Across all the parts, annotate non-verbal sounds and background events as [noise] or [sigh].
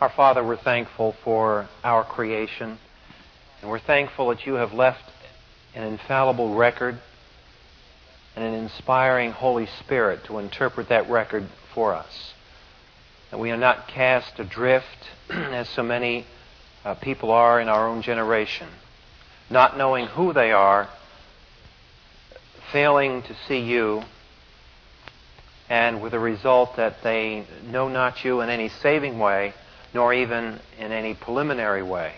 Our Father, we're thankful for our creation, and we're thankful that you have left an infallible record and an inspiring Holy Spirit to interpret that record for us. That we are not cast adrift, [clears throat] as so many uh, people are in our own generation, not knowing who they are, failing to see you, and with a result that they know not you in any saving way nor even in any preliminary way.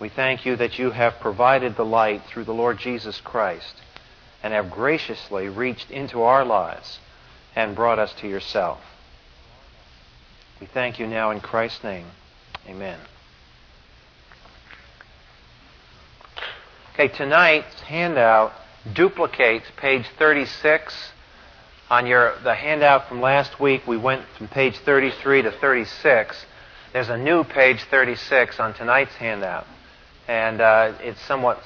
We thank you that you have provided the light through the Lord Jesus Christ and have graciously reached into our lives and brought us to yourself. We thank you now in Christ's name. Amen. Okay, tonight's handout duplicates page 36 on your the handout from last week, we went from page 33 to 36. There's a new page 36 on tonight's handout, and uh, it's somewhat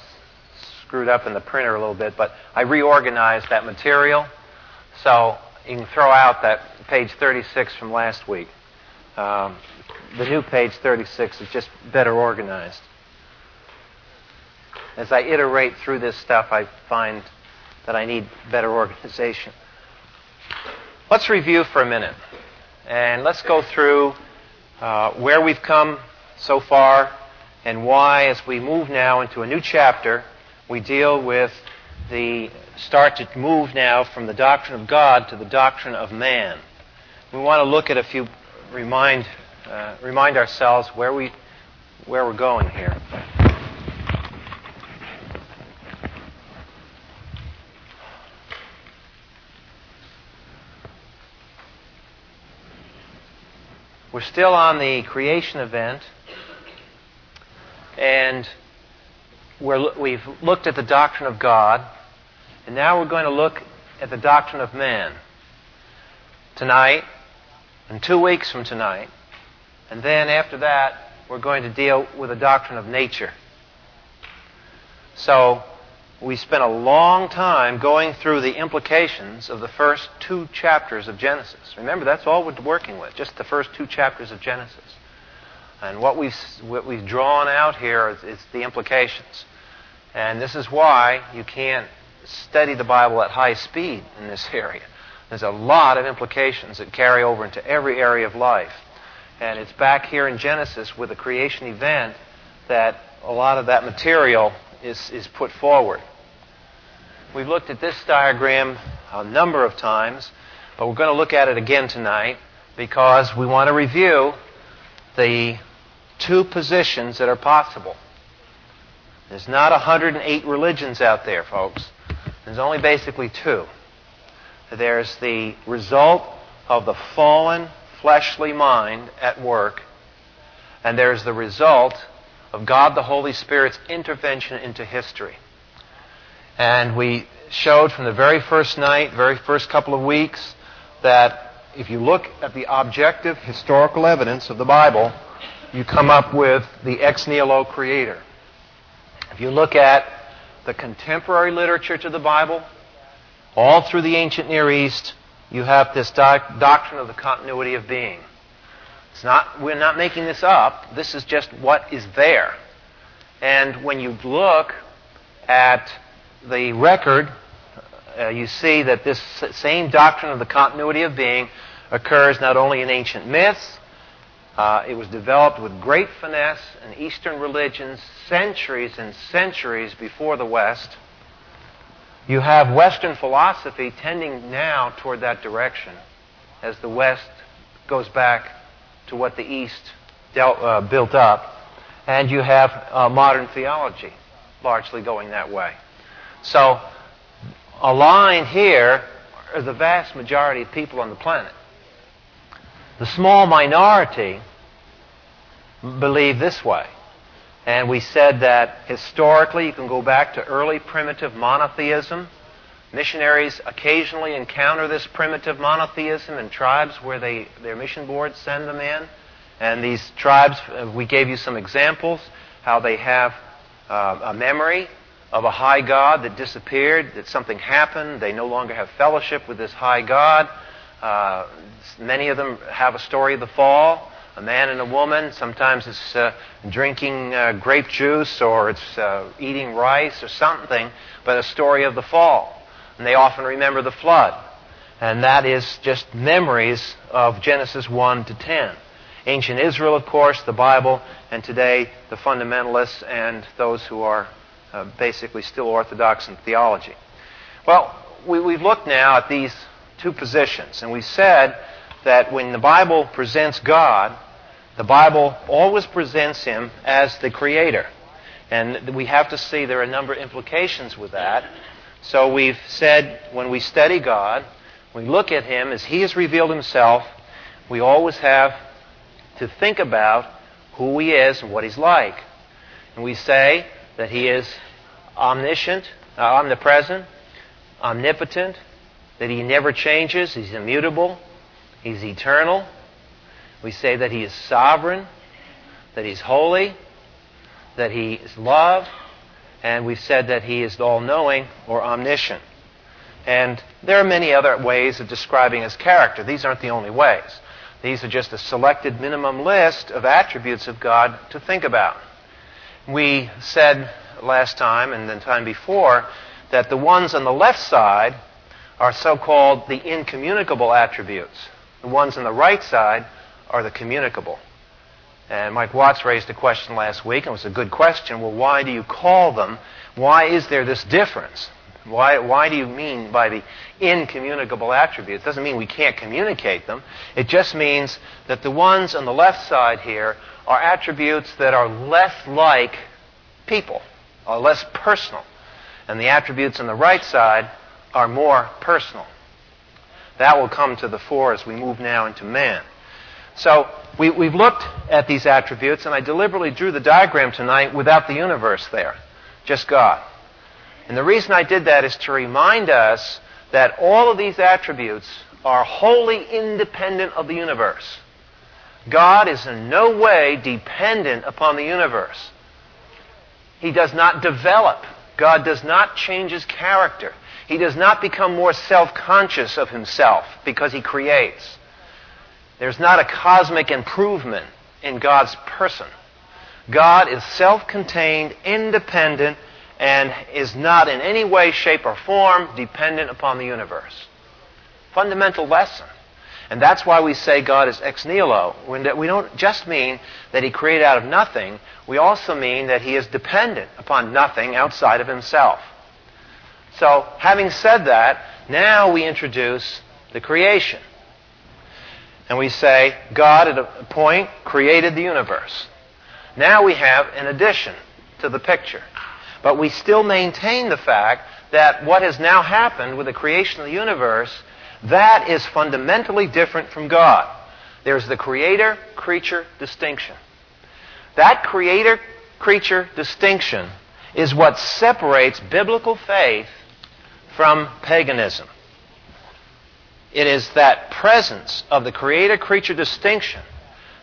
screwed up in the printer a little bit, but I reorganized that material, so you can throw out that page 36 from last week. Um, the new page 36 is just better organized. As I iterate through this stuff, I find that I need better organization. Let's review for a minute. And let's go through uh, where we've come so far and why, as we move now into a new chapter, we deal with the start to move now from the doctrine of God to the doctrine of man. We want to look at a few, remind, uh, remind ourselves where, we, where we're going here. We're still on the creation event, and we have looked at the doctrine of God, and now we're going to look at the doctrine of man. Tonight, and two weeks from tonight, and then after that, we're going to deal with the doctrine of nature. So, we spent a long time going through the implications of the first two chapters of Genesis. Remember, that's all we're working with, just the first two chapters of Genesis. And what we've, what we've drawn out here is, is the implications. And this is why you can't study the Bible at high speed in this [laughs] area. There's a lot of implications that carry over into every area of life. And it's back here in Genesis with the creation event that a lot of that material is, is put forward. We've looked at this diagram a number of times, but we're going to look at it again tonight because we want to review the two positions that are possible. There's not 108 religions out there, folks. There's only basically two. There's the result of the fallen fleshly mind at work, and there's the result of God the Holy Spirit's intervention into history. And we showed from the very first night, very first couple of weeks, that if you look at the objective historical evidence of the Bible, you come up with the ex nihilo creator. If you look at the contemporary literature to the Bible, all through the ancient Near East, you have this doc- doctrine of the continuity of being. It's not, we're not making this up. This is just what is there. And when you look at the record, uh, you see that this same doctrine of the continuity of being occurs not only in ancient myths, uh, it was developed with great finesse in Eastern religions centuries and centuries before the West. You have Western philosophy tending now toward that direction as the West goes back to what the East dealt, uh, built up. And you have uh, modern theology largely going that way. So, a line here are the vast majority of people on the planet. The small minority believe this way. And we said that historically, you can go back to early primitive monotheism. Missionaries occasionally encounter this primitive monotheism in tribes where they, their mission boards send them in. And these tribes, uh, we gave you some examples, how they have uh, a memory of a high God that disappeared, that something happened, they no longer have fellowship with this high God. Uh, many of them have a story of the fall. A man and a woman. Sometimes it's uh, drinking uh, grape juice or it's uh, eating rice or something, but a story of the fall. And they often remember the flood. And that is just memories of Genesis 1 to 10. Ancient Israel, of course, the Bible, and today the fundamentalists and those who are uh, basically still orthodox in theology. Well, we, have looked now at these two positions, and we said that when the Bible presents God, the Bible always presents him as the creator. And we have to see there are a number of implications with that. So we've said when we study God, we look at him as he has revealed himself, we always have to think about who he is and what he's like. And we say that he is omniscient, uh, omnipresent, omnipotent, that he never changes, he's immutable, he's eternal. We say that he is sovereign, that he's holy, that he is love, and we've said that he is all knowing or omniscient. And there are many other ways of describing his character. These aren't the only ways. These are just a selected minimum list of attributes of God to think about. We said last time and the time before that the ones on the left side are so called the incommunicable attributes. The ones on the right side are the communicable. And Mike Watts raised a question last week, and it was a good question. Well, why do you call them? Why is there this difference? Why, why do you mean by the incommunicable attributes? It doesn't mean we can't communicate them. It just means that the ones on the left side here are attributes that are less like people, are less personal. And the attributes on the right side are more personal. That will come to the fore as we move now into man. So we, have looked at these attributes, and I deliberately drew the diagram tonight without the universe there, just God. And the reason I did that is to remind us that all of these attributes are wholly independent of the universe. God is in no way dependent upon the universe. He does not develop. God does not change his character. He does not become more self conscious of himself because he creates. There's not a cosmic improvement in God's person. God is self contained, independent, and is not in any way, shape, or form dependent upon the universe. Fundamental lesson. And that's why we say God is ex nihilo. We don't just mean that He created out of nothing, we also mean that He is dependent upon nothing outside of Himself. So, having said that, now we introduce the creation. And we say, God at a point created the universe. Now we have an addition to the picture. But we still maintain the fact that what has now happened with the creation of the universe, that is fundamentally different from God. There's the creator creature distinction. That creator creature distinction is what separates biblical faith from paganism. It is that presence of the creator creature distinction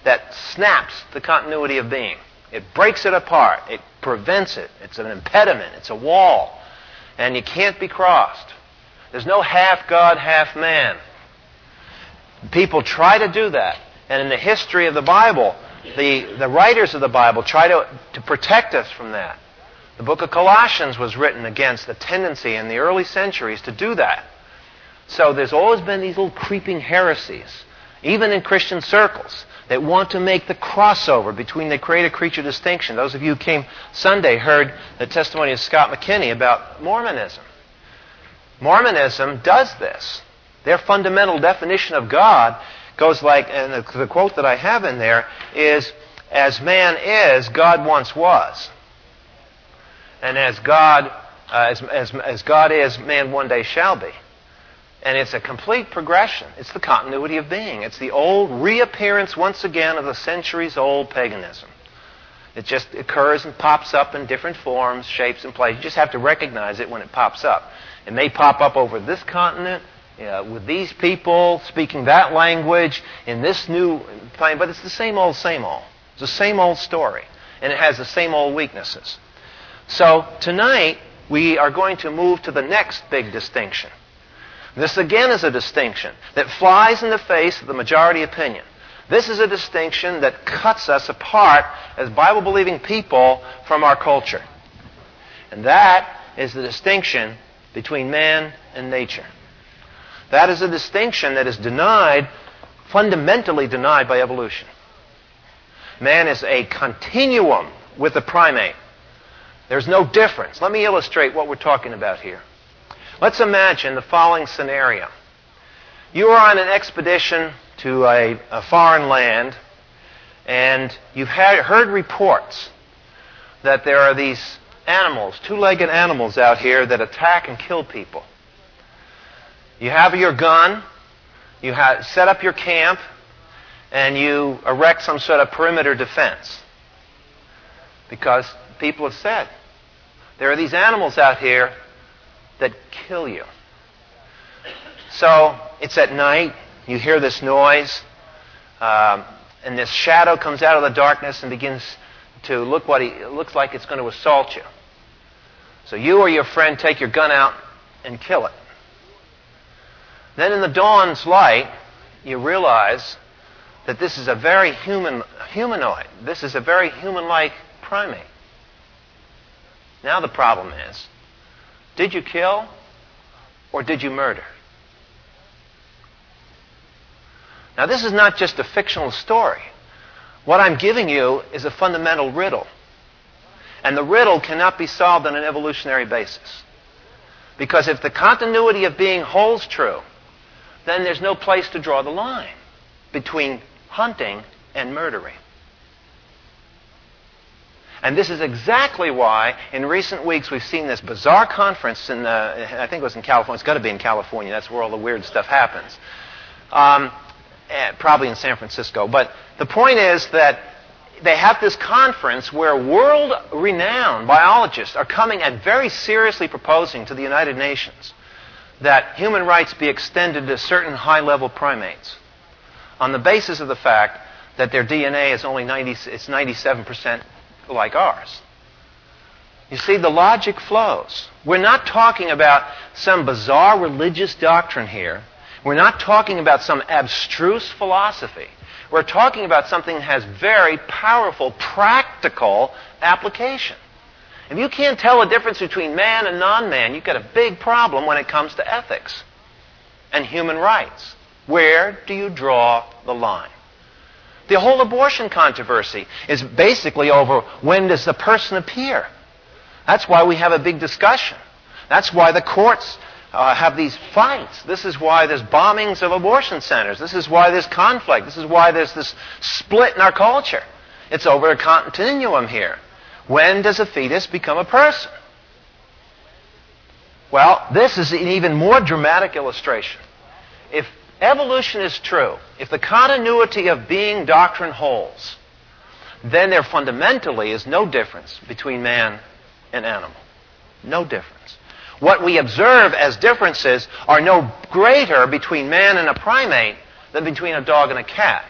that snaps the continuity of being. It breaks it apart. It prevents it. It's an impediment. It's a wall. And you can't be crossed. There's no half God, half man. People try to do that. And in the history of the Bible, the, the writers of the Bible try to, to protect us from that. The book of Colossians was written against the tendency in the early centuries to do that. So there's always been these little creeping heresies, even in Christian circles, that want to make the crossover between the creator creature distinction. Those of you who came Sunday heard the testimony of Scott McKinney about Mormonism. Mormonism does this. Their fundamental definition of God goes like, and the, the quote that I have in there is, as man is, God once was. And as God, uh, as, as, as God is, man one day shall be. And it's a complete progression. It's the continuity of being. It's the old reappearance once again of the centuries old paganism. It just occurs and pops up in different forms, shapes, and places. You just have to recognize it when it pops up. It may pop up over this continent, uh, with these people speaking that language in this new plane, but it's the same old, same old. It's the same old story. And it has the same old weaknesses. So tonight, we are going to move to the next big distinction. This again is a distinction that flies in the face of the majority opinion. This is a distinction that cuts us apart as Bible believing people from our culture. And that is the distinction between man and nature. That is a distinction that is denied, fundamentally denied by evolution. Man is a continuum with the primate. There's no difference. Let me illustrate what we're talking about here. Let's imagine the following scenario. You are on an expedition to a, a foreign land, and you've had, heard reports that there are these animals, two legged animals out here that attack and kill people. You have your gun, you set up your camp, and you erect some sort of perimeter defense. Because people have said there are these animals out here that kill you. So it's at night, you hear this noise, um, and this shadow comes out of the darkness and begins to look what he looks like it's going to assault you. So you or your friend take your gun out and kill it. Then in the dawn's light, you realize that this is a very human humanoid. This is a very human-like primate. Now the problem is, did you kill or did you murder? Now, this is not just a fictional story. What I'm giving you is a fundamental riddle. And the riddle cannot be solved on an evolutionary basis. Because if the continuity of being holds true, then there's no place to draw the line between hunting and murdering. And this is exactly why, in recent weeks, we've seen this bizarre conference in, uh, I think it was in California. It's got to be in California. That's where all the weird stuff happens. Um, eh, probably in San Francisco. But the point is that they have this conference where world renowned biologists are coming and very seriously proposing to the United Nations that human rights be extended to certain high level primates on the basis of the fact that their DNA is only 90, it's 97% like ours. You see, the logic flows. We're not talking about some bizarre religious doctrine here. We're not talking about some abstruse philosophy. We're talking about something that has very powerful, practical application. If you can't tell the difference between man and non man, you've got a big problem when it comes to ethics and human rights. Where do you draw the line? The whole abortion controversy is basically over when does the person appear. That's why we have a big discussion. That's why the courts uh, have these fights. This is why there's bombings of abortion centers. This is why there's conflict. This is why there's this split in our culture. It's over a continuum here. When does a fetus become a person? Well, this is an even more dramatic illustration. If evolution is true, if the continuity of being doctrine holds, then there fundamentally is no difference between man and animal. No difference. What we observe as differences are no greater between man and a primate than between a dog and a cat.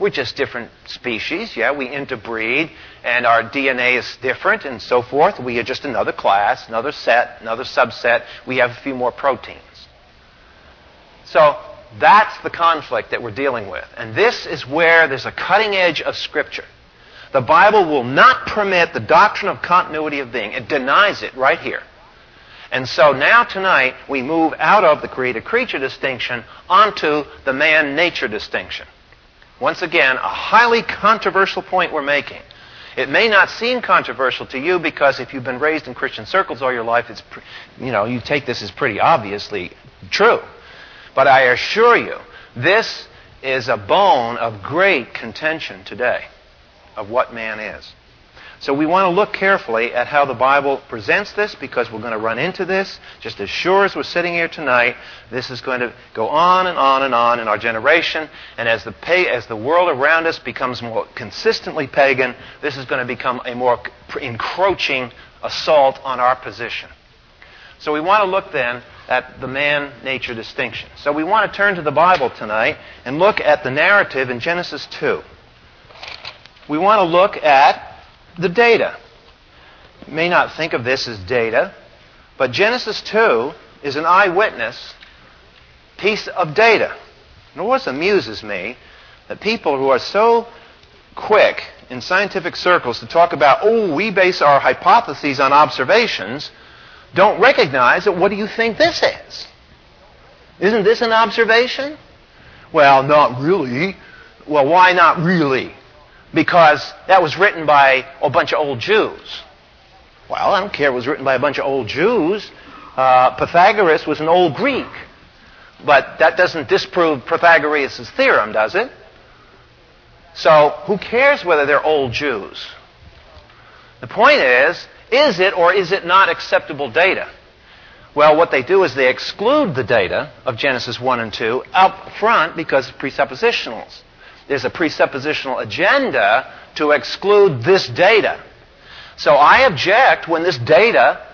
We're just different species, yeah, we interbreed, and our DNA is different and so forth. We are just another class, another set, another subset. We have a few more proteins. So that's the conflict that we're dealing with. And this is where there's a cutting edge of Scripture. The Bible will not permit the doctrine of continuity of being, it denies it right here. And so now tonight we move out of the created creature distinction onto the man nature distinction. Once again, a highly controversial point we're making. It may not seem controversial to you because if you've been raised in Christian circles all your life, it's, you know, you take this as pretty obviously true. But I assure you, this is a bone of great contention today of what man is. So we want to look carefully at how the Bible presents this because we're going to run into this. Just as sure as we're sitting here tonight, this is going to go on and on and on in our generation. And as the, pay, as the world around us becomes more consistently pagan, this is going to become a more encroaching assault on our position. So we want to look then at the man nature distinction. So we want to turn to the Bible tonight and look at the narrative in Genesis 2. We want to look at the data. You may not think of this as data, but Genesis 2 is an eyewitness piece of data. And what amuses me that people who are so quick in scientific circles to talk about, oh, we base our hypotheses on observations, don't recognize it, what do you think this is? Isn't this an observation? Well, not really. Well, why not really? Because that was written by a bunch of old Jews. Well, I don't care it was written by a bunch of old Jews. Uh, Pythagoras was an old Greek. But that doesn't disprove Pythagoras' theorem, does it? So, who cares whether they're old Jews? The point is, is it or is it not acceptable data? Well, what they do is they exclude the data of Genesis 1 and 2 up front because of presuppositionals. There's a presuppositional agenda to exclude this data. So I object when this data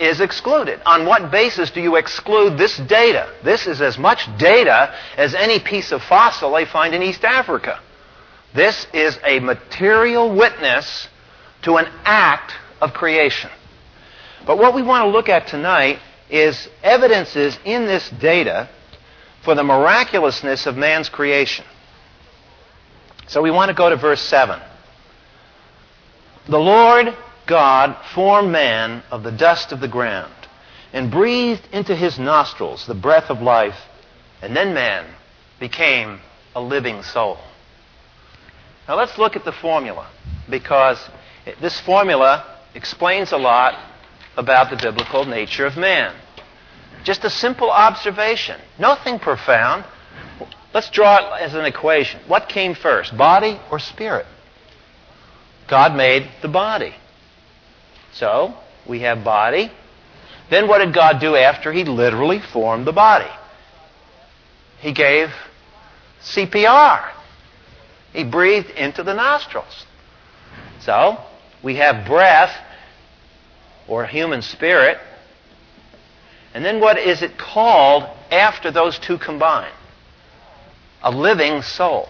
is excluded. On what basis do you exclude this data? This is as much data as any piece of fossil they find in East Africa. This is a material witness to an act of creation. But what we want to look at tonight is evidences in this data for the miraculousness of man's creation. So we want to go to verse 7. The Lord God formed man of the dust of the ground and breathed into his nostrils the breath of life, and then man became a living soul. Now let's look at the formula because this formula explains a lot about the biblical nature of man. Just a simple observation, nothing profound. Let's draw it as an equation. What came first, body or spirit? God made the body. So, we have body. Then what did God do after He literally formed the body? He gave CPR. He breathed into the nostrils. So, we have breath or human spirit. And then what is it called after those two combine? A living soul.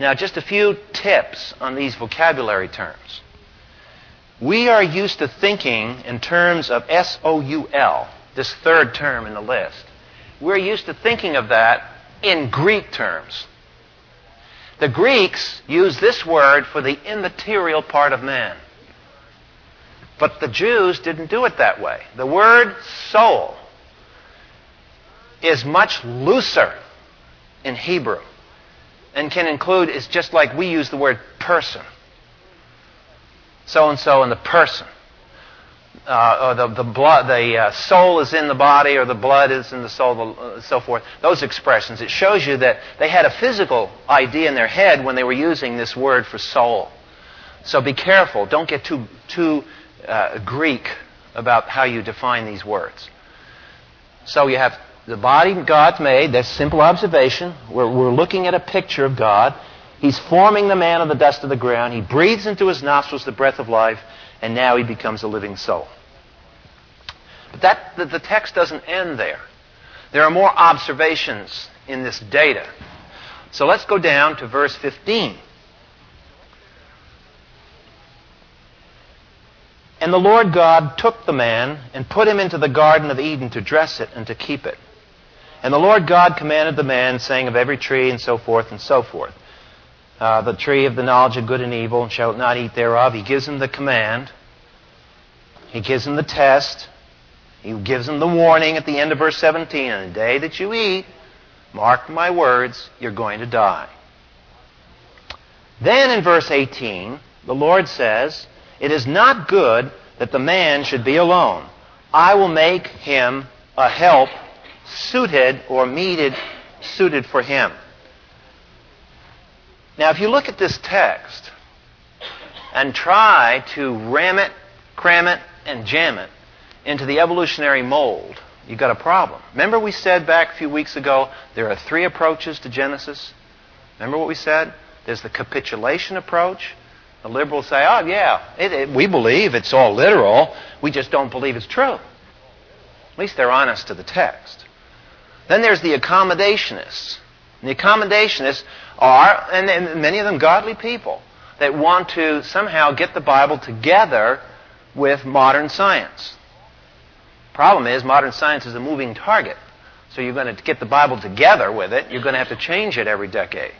Now, just a few tips on these vocabulary terms. We are used to thinking in terms of S O U L, this third term in the list. We're used to thinking of that in Greek terms. The Greeks use this word for the immaterial part of man. But the Jews didn't do it that way. The word soul is much looser in Hebrew and can include, it's just like we use the word person. So and so in the person. Uh, or the, the blood, the uh, soul is in the body, or the blood is in the soul, uh, so forth. Those expressions. It shows you that they had a physical idea in their head when they were using this word for soul. So be careful. Don't get too too uh, Greek about how you define these words. So you have the body God's made. That's simple observation. We're, we're looking at a picture of God. He's forming the man of the dust of the ground. He breathes into his nostrils the breath of life, and now he becomes a living soul. But that, the, the text doesn't end there. There are more observations in this data. So let's go down to verse 15. And the Lord God took the man and put him into the Garden of Eden to dress it and to keep it. And the Lord God commanded the man, saying, Of every tree and so forth and so forth uh, the tree of the knowledge of good and evil, and shalt not eat thereof. He gives him the command. He gives him the test. He gives him the warning at the end of verse 17. On the day that you eat, mark my words, you're going to die. Then in verse 18, the Lord says, It is not good that the man should be alone. I will make him a help suited or meted suited for him. Now, if you look at this text and try to ram it, cram it, and jam it into the evolutionary mold, you've got a problem. Remember, we said back a few weeks ago there are three approaches to Genesis? Remember what we said? There's the capitulation approach. The liberals say, oh, yeah, it, it, we believe it's all literal. We just don't believe it's true. At least they're honest to the text. Then there's the accommodationists. And the accommodationists are, and, and many of them godly people, that want to somehow get the Bible together with modern science. The problem is, modern science is a moving target. So you're going to get the Bible together with it. You're going to have to change it every decade.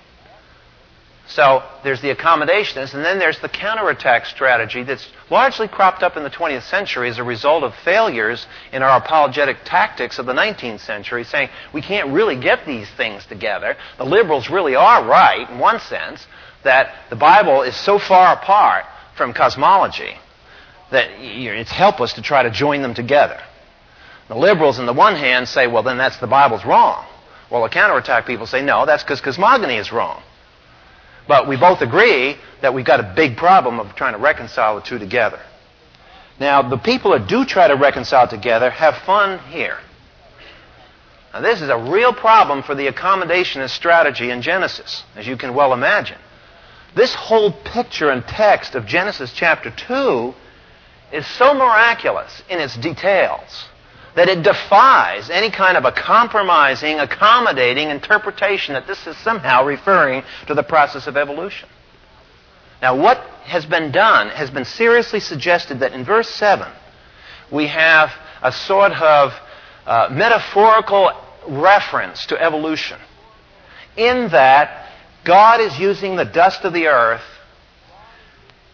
So there's the accommodationist, and then there's the counterattack strategy that's largely cropped up in the 20th century as a result of failures in our apologetic tactics of the 19th century, saying we can't really get these things together. The liberals really are right, in one sense, that the Bible is so far apart from cosmology that it's helpless to try to join them together. The liberals, on the one hand, say, well, then that's the Bible's wrong. Well, the counterattack people say, no, that's because cosmogony is wrong. But we both agree that we've got a big problem of trying to reconcile the two together. Now, the people that do try to reconcile together have fun here. Now, this is a real problem for the accommodationist strategy in Genesis, as you can well imagine. This whole picture and text of Genesis chapter 2 is so miraculous in its details that it defies any kind of a compromising, accommodating interpretation that this is somehow referring to the process of evolution. Now, what has been done has been seriously suggested that in verse 7, we have a sort of uh, metaphorical reference to evolution, in that God is using the dust of the earth,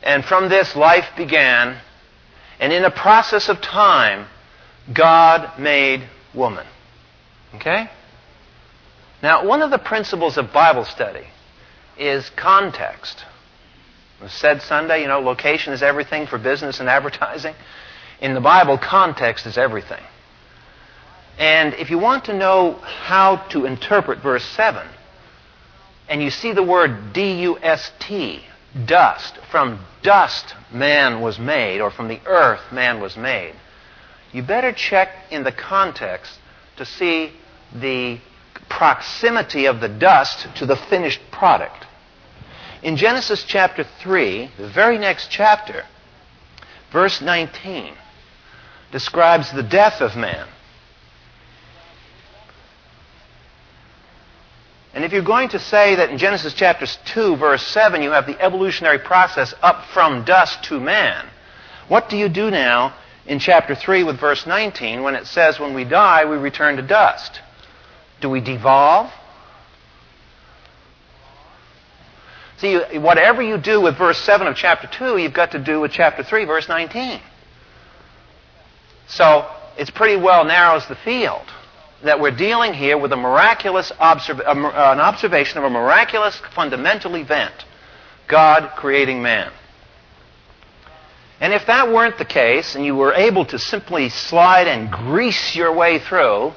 and from this life began, and in a process of time, God made woman. Okay? Now, one of the principles of Bible study is context. It said Sunday, you know, location is everything for business and advertising. In the Bible, context is everything. And if you want to know how to interpret verse 7, and you see the word D U S T, dust, from dust man was made, or from the earth man was made, you better check in the context to see the proximity of the dust to the finished product. In Genesis chapter 3, the very next chapter, verse 19, describes the death of man. And if you're going to say that in Genesis chapter 2, verse 7, you have the evolutionary process up from dust to man, what do you do now in chapter 3 with verse 19 when it says, when we die, we return to dust. Do we devolve? See, whatever you do with verse 7 of chapter 2, you've got to do with chapter 3, verse 19. So, it's pretty well narrows the field that we're dealing here with a miraculous observ- an observation of a miraculous fundamental event God creating man. And if that weren't the case, and you were able to simply slide and grease your way through,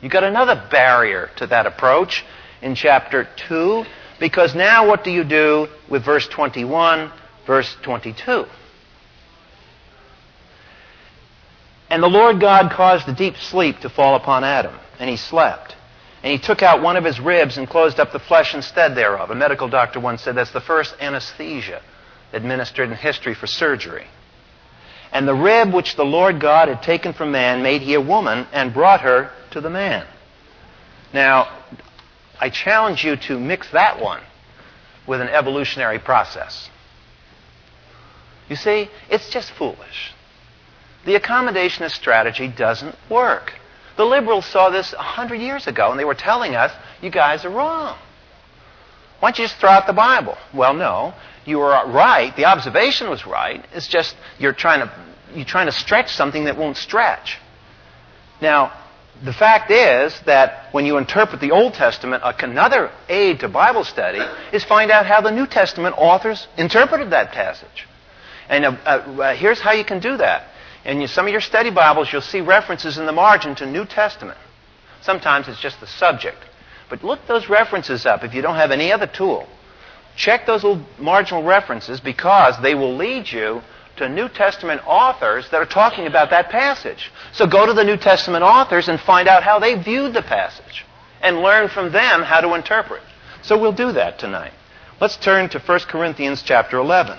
you got another barrier to that approach in chapter 2, because now what do you do with verse 21, verse 22? And the Lord God caused a deep sleep to fall upon Adam, and he slept. And he took out one of his ribs and closed up the flesh instead thereof. A medical doctor once said that's the first anesthesia administered in history for surgery. And the rib which the Lord God had taken from man made he a woman and brought her to the man. Now, I challenge you to mix that one with an evolutionary process. You see, it's just foolish. The accommodationist strategy doesn't work. The liberals saw this a hundred years ago, and they were telling us, you guys are wrong. Why don't you just throw out the Bible? Well, no you were right. The observation was right. It's just you're trying to you're trying to stretch something that won't stretch. Now, the fact is that when you interpret the Old Testament, another aid to Bible study is find out how the New Testament authors interpreted that passage. And uh, uh, here's how you can do that. In some of your study Bibles, you'll see references in the margin to New Testament. Sometimes it's just the subject. But look those references up if you don't have any other tool. Check those little marginal references because they will lead you to New Testament authors that are talking about that passage. So go to the New Testament authors and find out how they viewed the passage and learn from them how to interpret. So we'll do that tonight. Let's turn to 1 Corinthians chapter 11.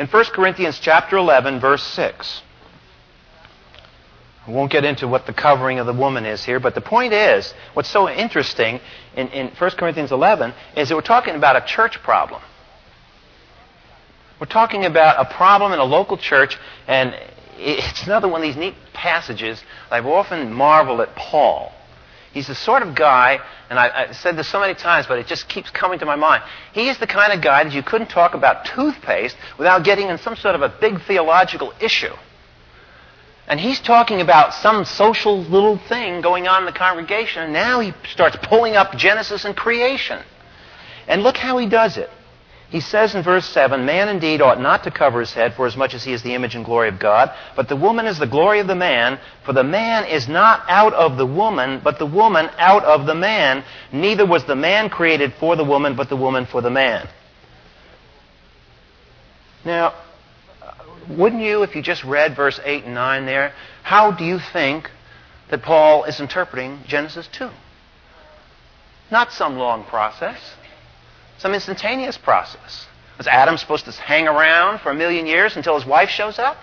In 1 Corinthians chapter 11 verse 6. We won't get into what the covering of the woman is here, but the point is, what's so interesting in, in 1 Corinthians 11 is that we're talking about a church problem. We're talking about a problem in a local church, and it's another one of these neat passages. I've often marveled at Paul. He's the sort of guy, and I, have said this so many times, but it just keeps coming to my mind. He is the kind of guy that you couldn't talk about toothpaste without getting in some sort of a big theological issue. And he's talking about some social little thing going on in the congregation, and now he starts pulling up Genesis and creation. And look how he does it. He says in verse 7 Man indeed ought not to cover his head, for as much as he is the image and glory of God, but the woman is the glory of the man, for the man is not out of the woman, but the woman out of the man. Neither was the man created for the woman, but the woman for the man. Now, wouldn't you, if you just read verse 8 and 9 there, how do you think that Paul is interpreting Genesis 2? Not some long process some instantaneous process. Was Adam supposed to hang around for a million years until his wife shows up?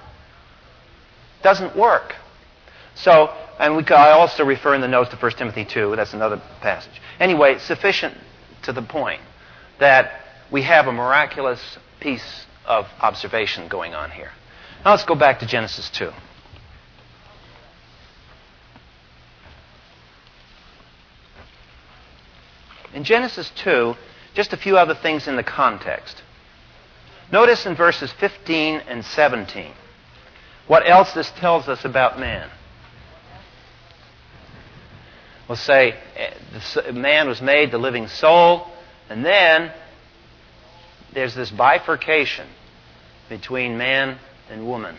Doesn't work. So, and we I also refer in the notes to 1 Timothy 2. That's another passage. Anyway, sufficient to the point that we have a miraculous piece of observation going on here. Now let's go back to Genesis 2. In Genesis 2, just a few other things in the context. Notice in verses 15 and 17 what else this tells us about man. We'll say eh, man was made the living soul, and then there's this bifurcation between man and woman.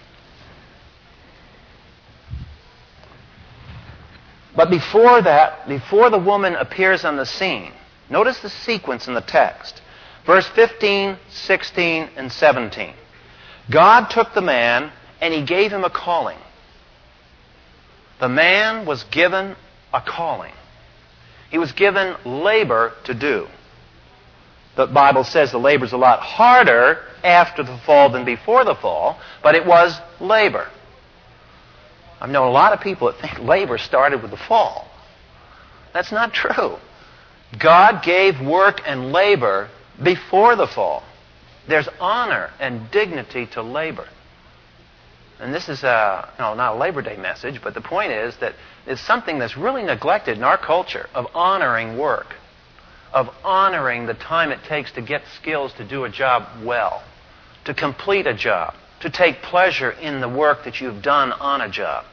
But before that, before the woman appears on the scene, Notice the sequence in the text. Verse 15, 16, and 17. God took the man and he gave him a calling. The man was given a calling. He was given labor to do. The Bible says the labor is a lot harder after the fall than before the fall, but it was labor. I've known a lot of people that think labor started with the fall. That's not true. God gave work and labor before the fall. There's honor and dignity to labor. And this is a, you know, not a Labor Day message, but the point is that it's something that's really neglected in our culture of honoring work, of honoring the time it takes to get skills to do a job well, to complete a job, to take pleasure in the work that you've done on a job.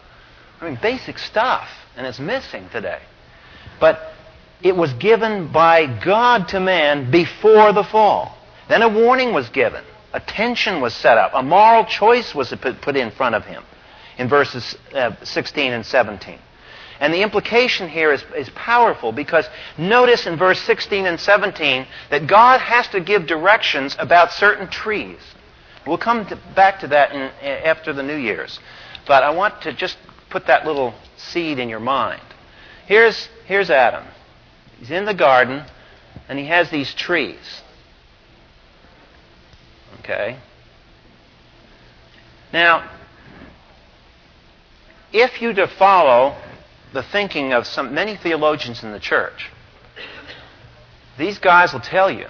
I mean, basic stuff, and it's missing today. But it was given by God to man before the fall. Then a warning was given. A tension was set up. A moral choice was put in front of him in verses uh, 16 and 17. And the implication here is, is powerful because notice in verse 16 and 17 that God has to give directions about certain trees. We'll come to, back to that in, after the New Year's. But I want to just put that little seed in your mind. Here's, here's Adam. He's in the garden, and he has these trees. Okay? Now, if you to follow the thinking of some many theologians in the church, these guys will tell you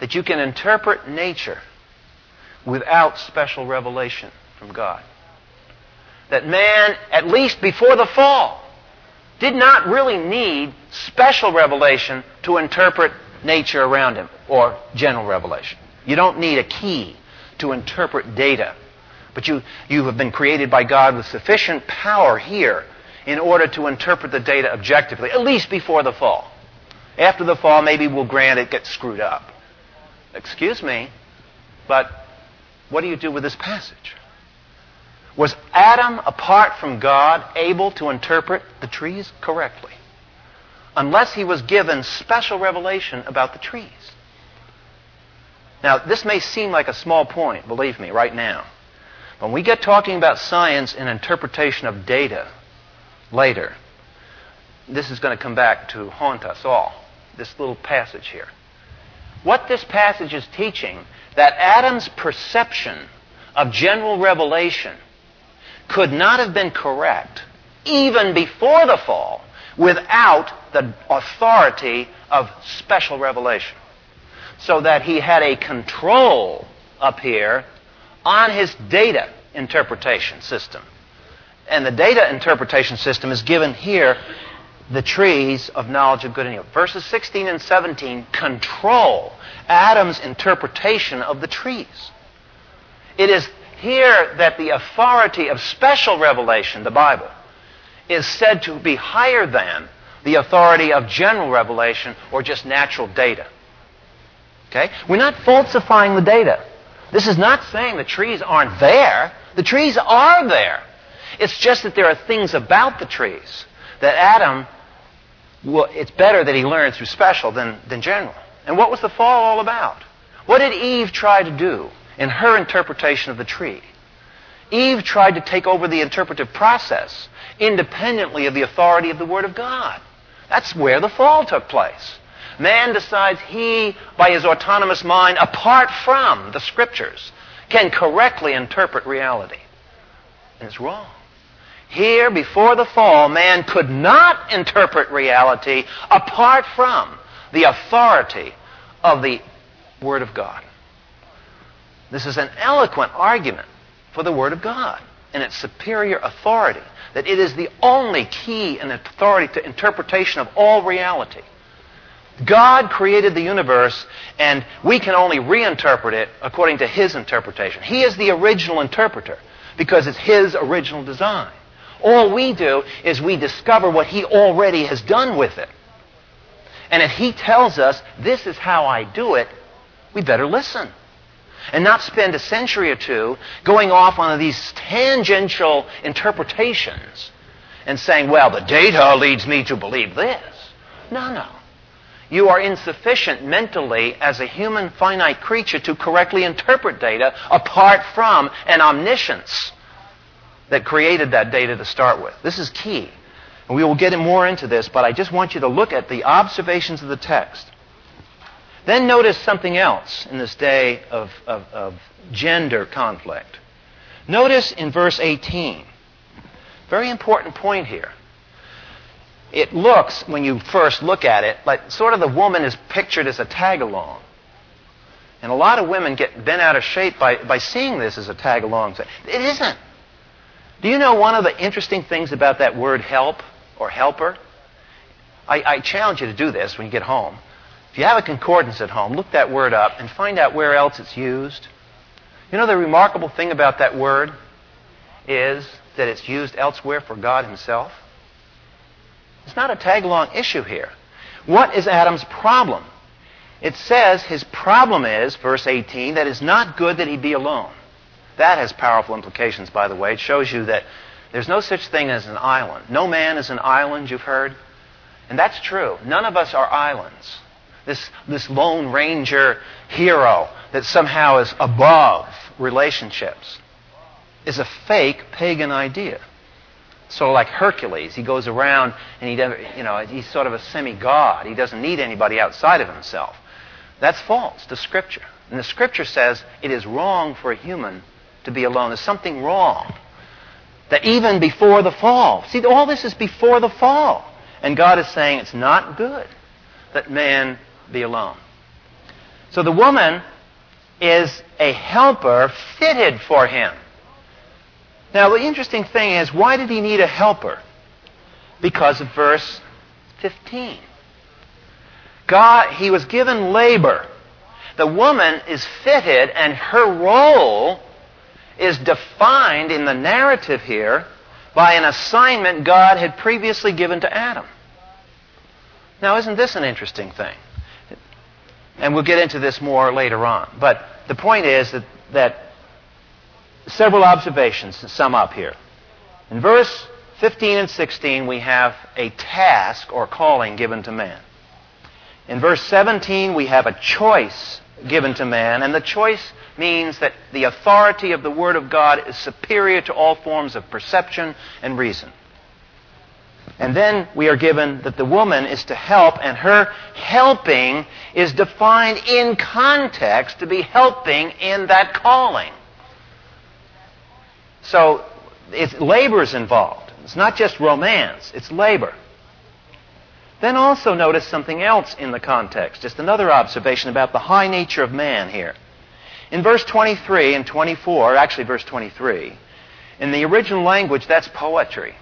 that you can interpret nature without special revelation from God. That man, at least before the fall, did not really need special revelation to interpret nature around him or general revelation. You don't need a key to interpret data. But you, you have been created by God with sufficient power here in order to interpret the data objectively, at least before the fall. After the fall, maybe we'll grant it gets screwed up. Excuse me, but what do you do with this passage? Was Adam, apart from God, able to interpret the trees correctly? Unless he was given special revelation about the trees. Now, this may seem like a small point, believe me, right now. When we get talking about science and interpretation of data later, this is going to come back to haunt us all. This little passage here. What this passage is teaching, that Adam's perception of general revelation could not have been correct even before the fall, without the authority of special revelation. So that he had a control up here on his data interpretation system. And the data interpretation system is given here the trees of knowledge of good and evil. Verses 16 and 17 control Adam's interpretation of the trees. It is here that the authority of special revelation, the Bible, is said to be higher than the authority of general revelation or just natural data. Okay? We're not falsifying the data. This is not saying the trees aren't there. The trees are there. It's just that there are things about the trees that Adam, well, it's better that he learned through special than, than general. And what was the fall all about? What did Eve try to do in her interpretation of the tree? Eve tried to take over the interpretive process independently of the authority of the Word of God. That's where the fall took place. Man decides he, by his autonomous mind, apart from the Scriptures, can correctly interpret reality. And it's wrong. Here, before the fall, man could not interpret reality apart from the authority of the Word of God. This is an eloquent argument for the Word of God and its superior authority, that it is the only key and authority to interpretation of all reality. God created the universe, and we can only reinterpret it according to His interpretation. He is the original interpreter because it's His original design. All we do is we discover what He already has done with it. And if He tells us, this is how I do it, we better listen. And not spend a century or two going off on these tangential interpretations and saying, well, the data leads me to believe this. No, no. You are insufficient mentally as a human finite creature to correctly interpret data apart from an omniscience that created that data to start with. This is key. And we will get more into this, but I just want you to look at the observations of the text. Then notice something else in this day of, of, of gender conflict. Notice in verse 18, very important point here. It looks, when you first look at it, like sort of the woman is pictured as a tag along. And a lot of women get bent out of shape by, by seeing this as a tag along. It isn't. Do you know one of the interesting things about that word help or helper? I, I, challenge you to do this when you get home. If you have a concordance at home, look that word up and find out where else it's used. You know, the remarkable thing about that word is that it's used elsewhere for God Himself. It's not a tag along issue here. What is Adam's problem? It says his problem is, verse 18, that it's not good that he be alone. That has powerful implications, by the way. It shows you that there's no such thing as an island. No man is an island, you've heard. And that's true. None of us are islands. This, this lone ranger hero that somehow is above relationships is a fake pagan idea. So like Hercules, he goes around and he, you know, he's sort of a semi-god. He doesn't need anybody outside of himself. That's false to Scripture. And the Scripture says it is wrong for a human to be alone. There's something wrong. That even before the fall, see, all this is before the fall. And God is saying it's not good that man be alone. So the woman is a helper fitted for him. Now, the interesting thing is, why did he need a helper? Because of verse 15. God, he was given labor. The woman is fitted, and her role is defined in the narrative here by an assignment God had previously given to Adam. Now, isn't this an interesting thing? And we'll get into this more later on. But the point is that, that several observations to sum up here. In verse 15 and 16, we have a task or calling given to man. In verse 17, we have a choice given to man, and the choice means that the authority of the Word of God is superior to all forms of perception and reason. And then we are given that the woman is to help, and her helping is defined in context to be helping in that calling. So it's labor is involved. It's not just romance, it's labor. Then also notice something else in the context, just another observation about the high nature of man here. In verse 23 and 24, actually verse 23, in the original language, that's poetry.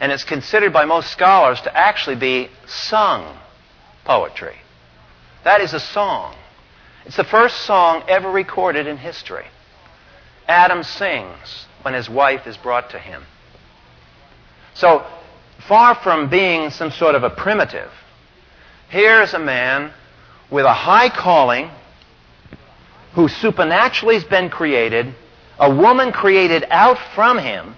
And it's considered by most scholars to actually be sung poetry. That is a song. It's the first song ever recorded in history. Adam sings when his wife is brought to him. So, far from being some sort of a primitive, here is a man with a high calling who supernaturally has been created, a woman created out from him,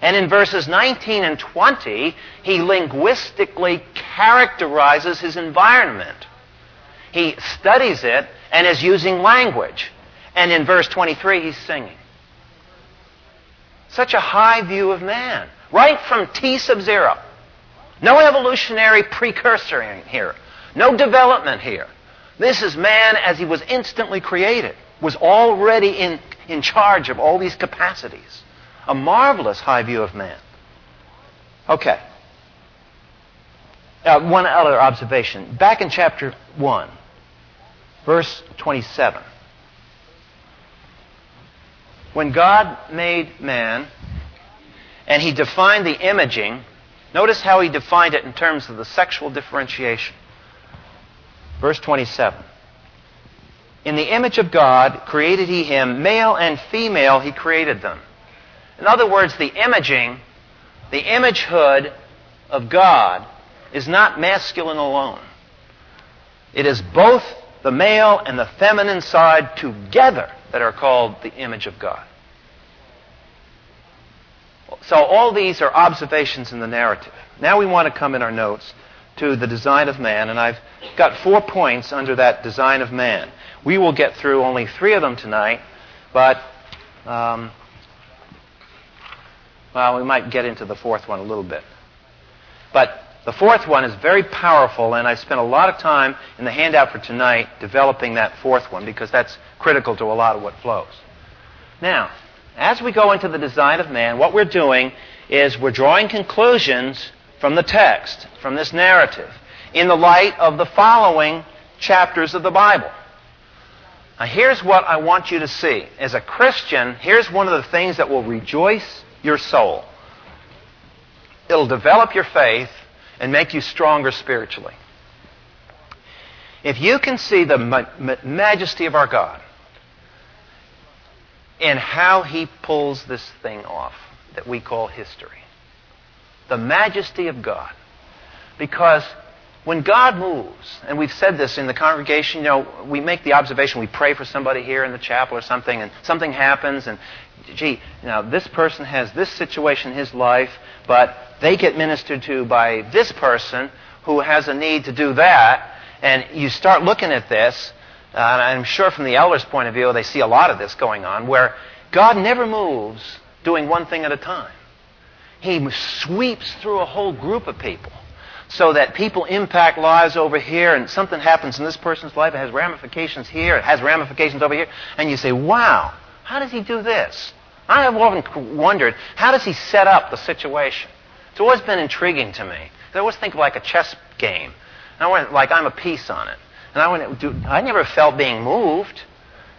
and in verses 19 and 20, he linguistically characterizes his environment. He studies it and is using language. And in verse 23, he's singing. Such a high view of man, right from T sub zero. No evolutionary precursor here. No development here. This is man as he was instantly created, was already in, in charge of all these capacities. A marvelous high view of man. Okay. Uh, one other observation. Back in chapter 1, verse 27. When God made man and he defined the imaging, notice how he defined it in terms of the sexual differentiation. Verse 27. In the image of God created he him, male and female he created them. In other words, the imaging, the imagehood of God is not masculine alone. It is both the male and the feminine side together that are called the image of God. So all these are observations in the narrative. Now we want to come in our notes to the design of man, and I've got four points under that design of man. We will get through only three of them tonight, but um, well, we might get into the fourth one a little bit. But the fourth one is very powerful, and I spent a lot of time in the handout for tonight developing that fourth one because that's critical to a lot of what flows. Now, as we go into the design of man, what we're doing is we're drawing conclusions from the text, from this narrative, in the light of the following chapters of the Bible. Now, here's what I want you to see. As a Christian, here's one of the things that will rejoice your soul. It'll develop your faith and make you stronger spiritually. If you can see the ma- majesty of our God and how He pulls this thing off that we call history, the majesty of God, because when God moves, and we've said this in the congregation, you know, we make the observation, we pray for somebody here in the chapel or something, and something happens, and gee, now this person has this situation in his life, but they get ministered to by this person who has a need to do that, and you start looking at this, and I'm sure from the elder's point of view, they see a lot of this going on, where God never moves doing one thing at a time. He sweeps through a whole group of people so that people impact lives over here and something happens in this person's life, it has ramifications here, it has ramifications over here, and you say, wow, how does he do this? I have often wondered, how does he set up the situation? It's always been intriguing to me. I always think of like a chess game. And I went like I'm a piece on it. And I went, dude, I never felt being moved.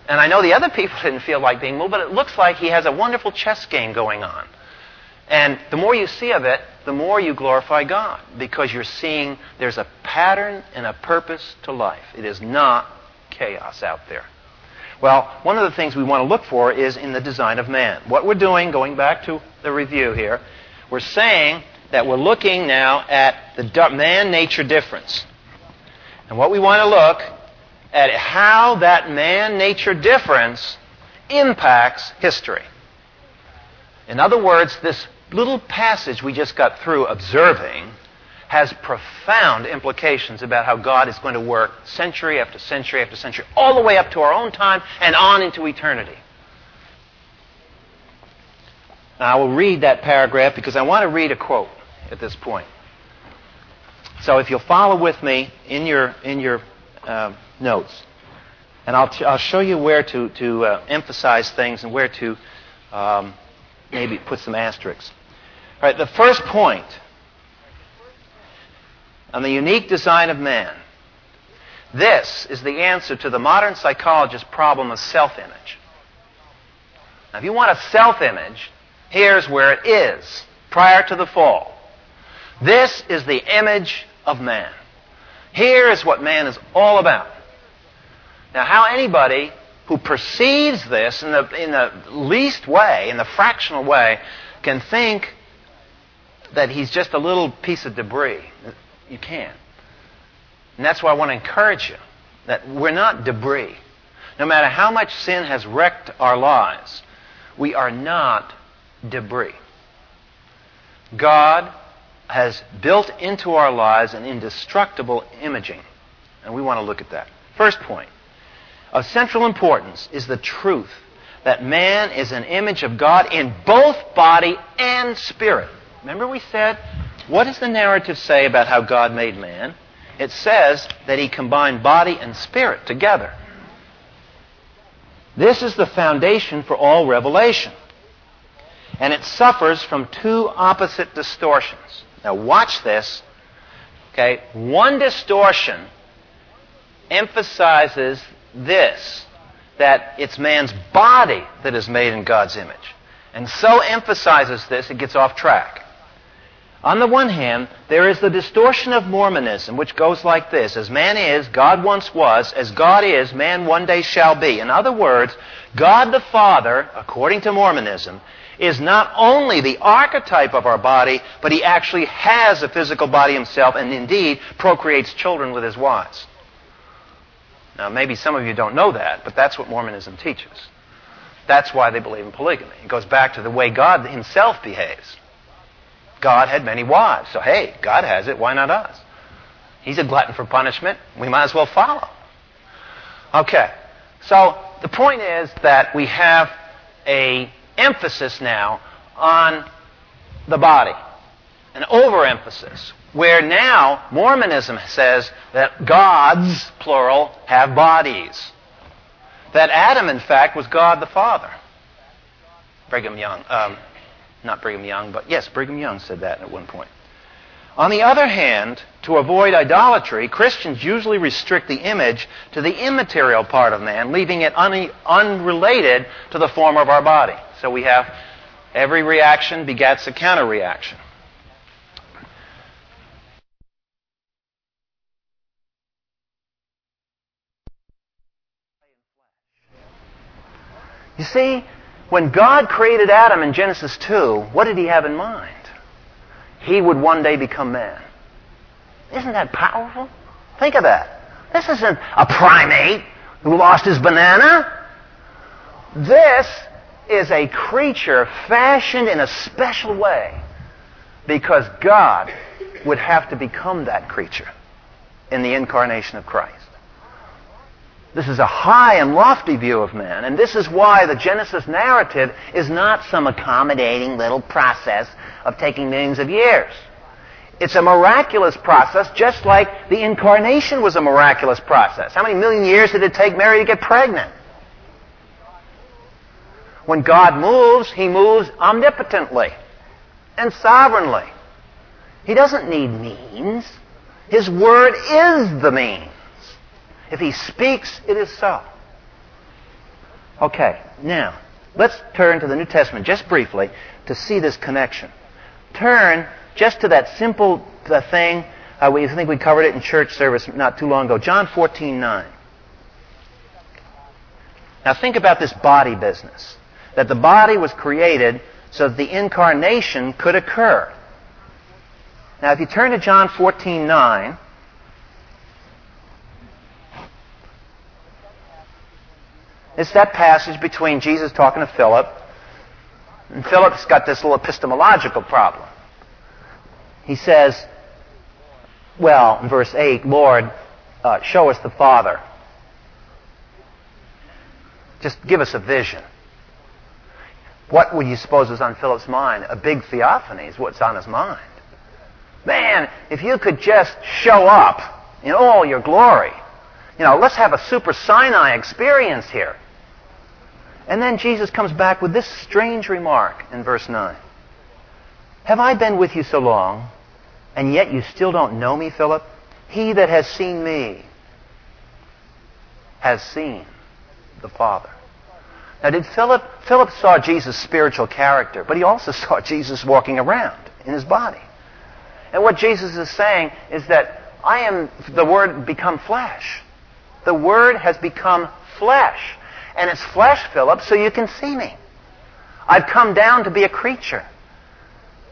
And I know the other people [laughs] didn't feel like being moved, but it looks like he has a wonderful chess game going on. And the more you see of it, the more you glorify God because you're seeing there's a pattern and a purpose to life. It is not chaos out there. Well, one of the things we want to look for is in the design of man. What we're doing, going back to the review here, we're saying that we're looking now at the man nature difference. And what we want to look at how that man nature difference impacts history. In other words, this little passage we just got through observing has profound implications about how God is going to work century after century after century, all the way up to our own time and on into eternity. Now, I will read that paragraph because I want to read a quote at this point. So if you'll follow with me in your, in your uh, notes, and I'll, t- I'll show you where to, to uh, emphasize things and where to um, maybe put some asterisks. All right, the first point on the unique design of man. This is the answer to the modern psychologist's problem of self image. Now, if you want a self image, here's where it is prior to the fall. This is the image of man. Here is what man is all about. Now, how anybody who perceives this in the, in the least way, in the fractional way, can think that he's just a little piece of debris. You can't. And that's why I want to encourage you that we're not debris. No matter how much sin has wrecked our lives, we are not debris. God has built into our lives an indestructible imaging. And we want to look at that. First point of central importance is the truth that man is an image of God in both body and spirit. Remember, we said, what does the narrative say about how God made man? It says that he combined body and spirit together. This is the foundation for all revelation. And it suffers from two opposite distortions. Now, watch this. Okay, one distortion emphasizes this that it's man's body that is made in God's image. And so emphasizes this, it gets off track. On the one hand, there is the distortion of Mormonism, which goes like this As man is, God once was. As God is, man one day shall be. In other words, God the Father, according to Mormonism, is not only the archetype of our body, but he actually has a physical body himself and indeed procreates children with his wives. Now, maybe some of you don't know that, but that's what Mormonism teaches. That's why they believe in polygamy. It goes back to the way God himself behaves. God had many wives. So, hey, God has it. Why not us? He's a glutton for punishment. We might as well follow. Okay. So, the point is that we have a emphasis now on the body, an overemphasis where now Mormonism says that gods, plural, have bodies. That Adam, in fact, was God the Father. Brigham Young, um, not Brigham Young, but yes, Brigham Young said that at one point. On the other hand, to avoid idolatry, Christians usually restrict the image to the immaterial part of man, leaving it un- unrelated to the form of our body. So we have every reaction begets a counter reaction. You see, when God created Adam in Genesis 2, what did he have in mind? He would one day become man. Isn't that powerful? Think of that. This isn't a primate who lost his banana. This is a creature fashioned in a special way because God would have to become that creature in the incarnation of Christ. This is a high and lofty view of man, and this is why the Genesis narrative is not some accommodating little process of taking millions of years. It's a miraculous process, just like the incarnation was a miraculous process. How many million years did it take Mary to get pregnant? When God moves, He moves omnipotently and sovereignly. He doesn't need means. His word is the means. If he speaks, it is so. Okay, now, let's turn to the New Testament just briefly to see this connection. Turn just to that simple uh, thing. Uh, we think we covered it in church service not too long ago. John 14, 9. Now think about this body business. That the body was created so that the incarnation could occur. Now if you turn to John 14, 9, It's that passage between Jesus talking to Philip, and Philip's got this little epistemological problem. He says, well, in verse 8, Lord, uh, show us the Father. Just give us a vision. What would you suppose was on Philip's mind? A big theophany is what's on his mind. Man, if you could just show up in all your glory. You know, let's have a super Sinai experience here. And then Jesus comes back with this strange remark in verse 9. Have I been with you so long, and yet you still don't know me, Philip? He that has seen me has seen the Father. Now, did Philip, Philip saw Jesus' spiritual character, but he also [laughs] saw Jesus walking around in his body. And what Jesus is saying is that I am the Word become flesh. The Word has become flesh. And it's flesh, Philip, so you can see me. I've come down to be a creature.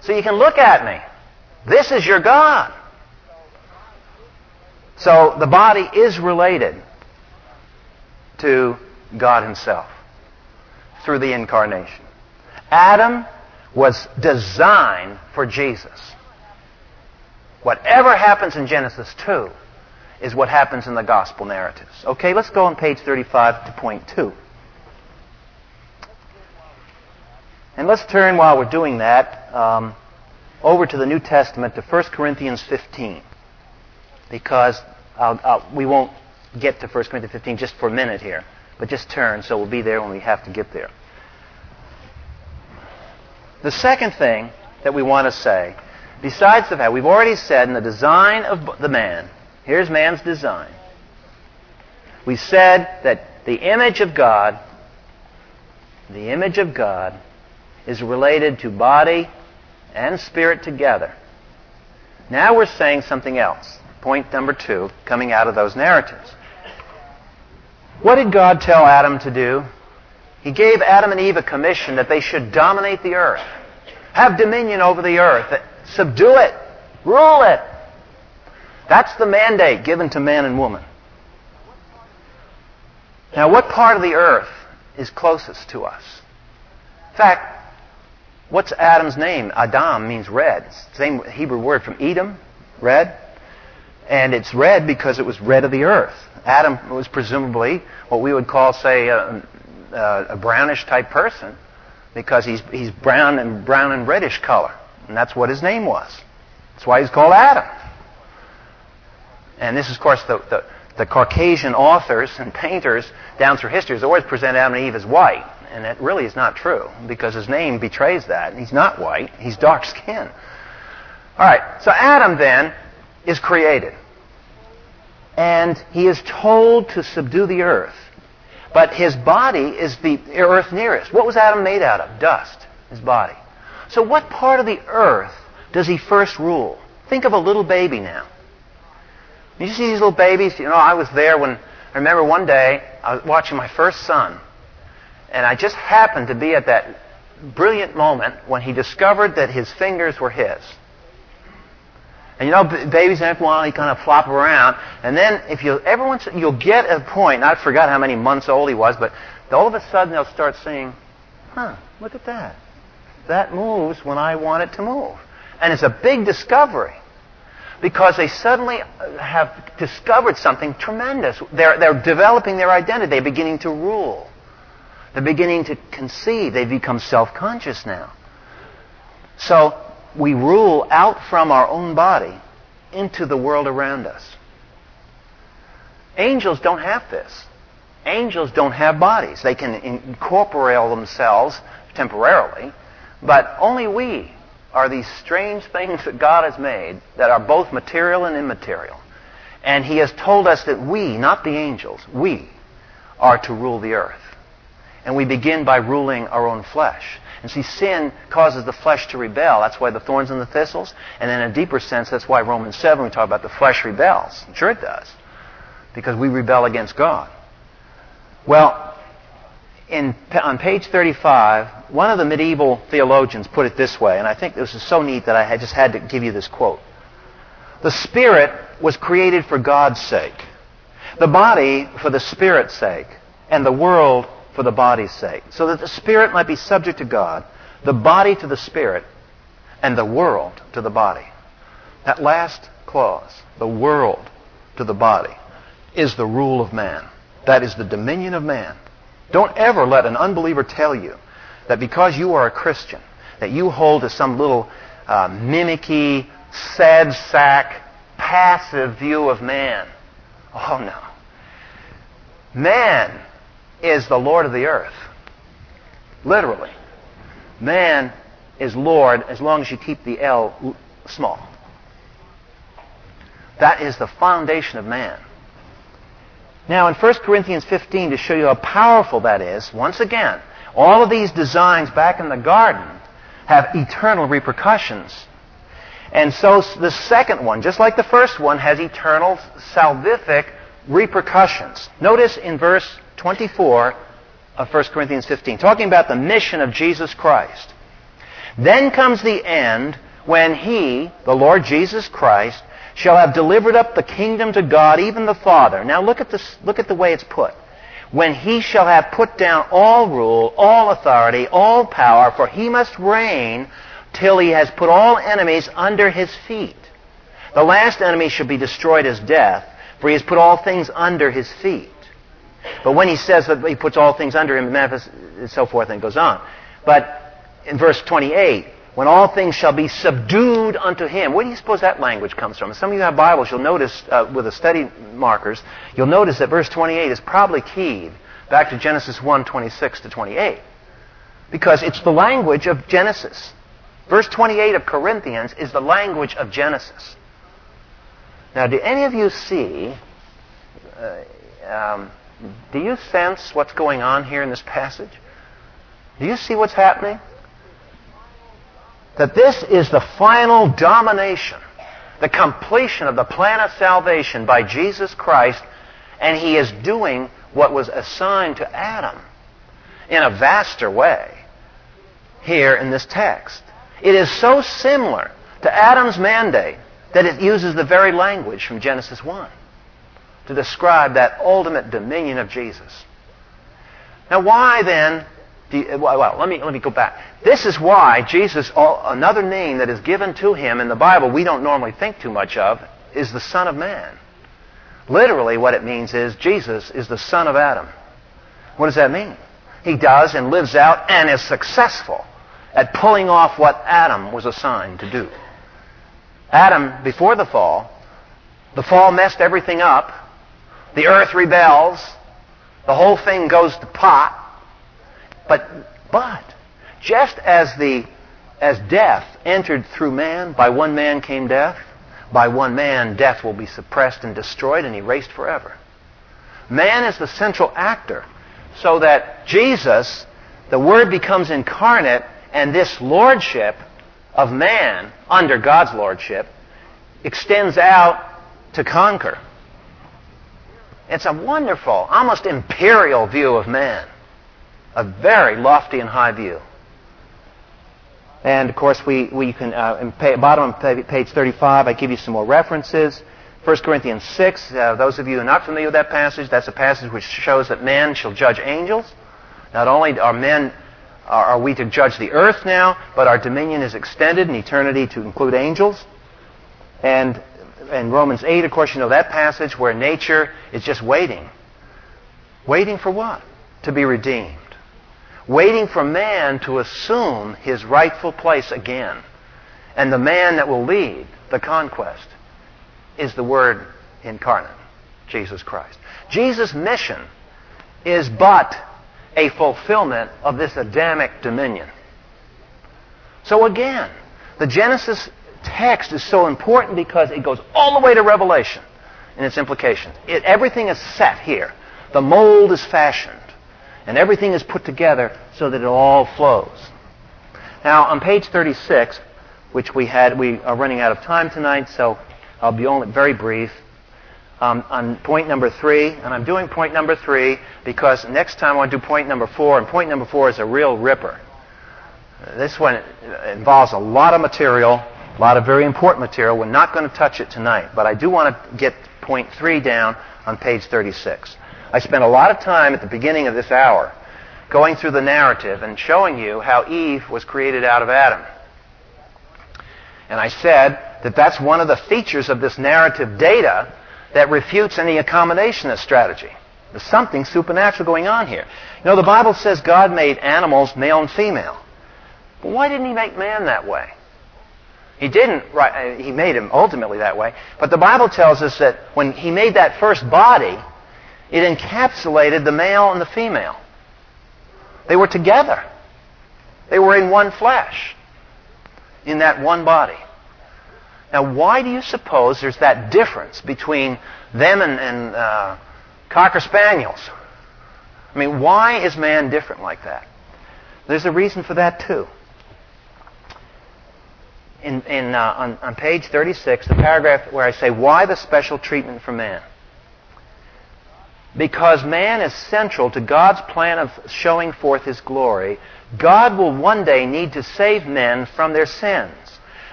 So you can look at me. This is your God. So the body is related to God Himself through the incarnation. Adam was designed for Jesus. Whatever happens in Genesis 2 is what happens in the gospel narratives. Okay, let's go on page 35 to point 2. And let's turn while we're doing that um, over to the New Testament to 1 Corinthians 15. Because I'll, I'll, we won't get to 1 Corinthians 15 just for a minute here, but just turn so we'll be there when we have to get there. The second thing that we want to say, besides the fact we've already said in the design of the man, here's man's design. We said that the image of God, the image of God is related to body and spirit together. Now we're saying something else. Point number two, coming out of those narratives. What did God tell Adam to do? He gave Adam and Eve a commission that they should dominate the earth, have dominion over the earth, subdue it, rule it. That's the mandate given to man and woman. Now, what part of the earth is closest to us? In fact, what's Adam's name? Adam means red. It's the same Hebrew word from Edom, red. And it's red because it was red of the earth. Adam was presumably what we would call, say, a, a brownish type person because he's, he's brown and brown and reddish color. And that's what his name was. That's why he's called Adam. And this is, of course, the, the, the Caucasian authors and painters down through history has always presented Adam and Eve as white. And that really is not true because his name betrays that. He's not white, he's dark skinned. All right, so Adam then is created. And he is told to subdue the earth. But his body is the earth nearest. What was Adam made out of? Dust, his body. So what part of the earth does he first rule? Think of a little baby now. You see these little babies? You know, I was there when, I remember one day, I was watching my first son. And I just happened to be at that brilliant moment when he discovered that his fingers were his. And you know, babies after a while, they kind of flop around. And then if you, every once, you'll get a point, I forgot how many months old he was, but all of a sudden they'll start saying, huh, look at that. That moves when I want it to move. And it's a big discovery because they suddenly have discovered something tremendous. They're, they're developing their identity. They're beginning to rule. They're beginning to conceive. They've become self-conscious now. So we rule out from our own body into the world around us. Angels don't have this. Angels don't have bodies. They can incorporate themselves temporarily, but only we are these strange things that God has made that are both material and immaterial. And He has told us that we, not the angels, we are to rule the earth. And we begin by ruling our own flesh. And see, sin causes the flesh to rebel. That's why the thorns and the thistles. And in a deeper sense, that's why Romans 7, we talk about the flesh rebels. Sure it does. Because we rebel against God. Well, in, on page 35, one of the medieval theologians put it this way, and I think this is so neat that I had just had to give you this quote. The spirit was created for God's sake, the body for the spirit's sake, and the world for the body's sake, so that the spirit might be subject to God, the body to the spirit, and the world to the body. That last clause, the world to the body, is the rule of man. That is the dominion of man. Don't ever let an unbeliever tell you that because you are a Christian, that you hold to some little uh, mimicky, sad sack, passive view of man. Oh no. Man is the Lord of the earth. Literally. Man is Lord as long as you keep the L small. That is the foundation of man. Now, in 1 Corinthians 15, to show you how powerful that is, once again, all of these designs back in the garden have eternal repercussions. And so the second one, just like the first one, has eternal salvific repercussions. Notice in verse 24 of 1 Corinthians 15, talking about the mission of Jesus Christ. Then comes the end when he, the Lord Jesus Christ, shall have delivered up the kingdom to God, even the Father. Now look at this, look at the way it's put. When he shall have put down all rule, all authority, all power, for he must reign till he has put all enemies under his feet. The last enemy shall be destroyed as death, for he has put all things under his feet. But when he says that he puts all things under him, it and so forth, and goes on. But in verse 28, when all things shall be subdued unto him. Where do you suppose that language comes from? Some of you have Bibles, you'll notice uh, with the study markers, you'll notice that verse 28 is probably keyed back to Genesis 1, 26 to 28. Because it's the language of Genesis. Verse 28 of Corinthians is the language of Genesis. Now, do any of you see, uh, um, do you sense what's going on here in this passage? Do you see what's happening? That this is the final domination, the completion of the plan of salvation by Jesus Christ, and he is doing what was assigned to Adam in a vaster way here in this text. It is so similar to Adam's mandate that it uses the very language from Genesis 1 to describe that ultimate dominion of Jesus. Now, why then you, well, let me, let me go back. This is why Jesus, another name that is given to him in the Bible we don't normally think too much of, is the Son of Man. Literally, what it means is Jesus is the son of Adam. What does that mean? He does and lives out and is successful at pulling off what Adam was assigned to do. Adam, before the fall, the fall messed everything up. The earth rebels. The whole thing goes to pot. But, but, just as the, as death entered through man, by one man came death, by one man death will be suppressed and destroyed and erased forever. Man is the central actor, so that Jesus, the Word becomes incarnate, and this lordship of man under God's lordship extends out to conquer. It's a wonderful, almost imperial view of man a very lofty and high view. And of course, we, we can, uh, pay, bottom of page 35, I give you some more references. 1 Corinthians 6, uh, those of you who are not familiar with that passage, that's a passage which shows that men shall judge angels. Not only are men, are, are we to judge the earth now, but our dominion is extended in eternity to include angels. And in Romans 8, of course, you know that passage where nature is just waiting. Waiting for what? To be redeemed waiting for man to assume his rightful place again. And the man that will lead the conquest is the Word incarnate, Jesus Christ. Jesus' mission is but a fulfillment of this Adamic dominion. So again, the Genesis text is so important because it goes all the way to Revelation in its implications. It, everything is set here. The mold is fashioned. And everything is put together so that it all flows. Now, on page 36, which we had, we are running out of time tonight, so I'll be only very brief. Um, on point number three, and I'm doing point number three because next time I want to do point number four, and point number four is a real ripper. This one involves a lot of material, a lot of very important material. We're not going to touch it tonight, but I do want to get point three down on page 36. I spent a lot of time at the beginning of this hour going through the narrative and showing you how Eve was created out of Adam. And I said that that's one of the features of this narrative data that refutes any accommodationist strategy. There's something supernatural going on here. You know, the Bible says God made animals male and female. But why didn't he make man that way? He didn't, right, uh, he made him ultimately that way. But the Bible tells us that when he made that first body, it encapsulated the male and the female. They were together. They were in one flesh. in that one body. Now, why do you suppose there's that difference between them and, and uh, Cocker Spaniels? I mean, why is man different like that? There's a reason for that, too. In, in, uh, on, on page 36, the paragraph where I say, Why the special treatment for man? Because man is central to God's plan of showing forth His glory, God will one day need to save men from their sins.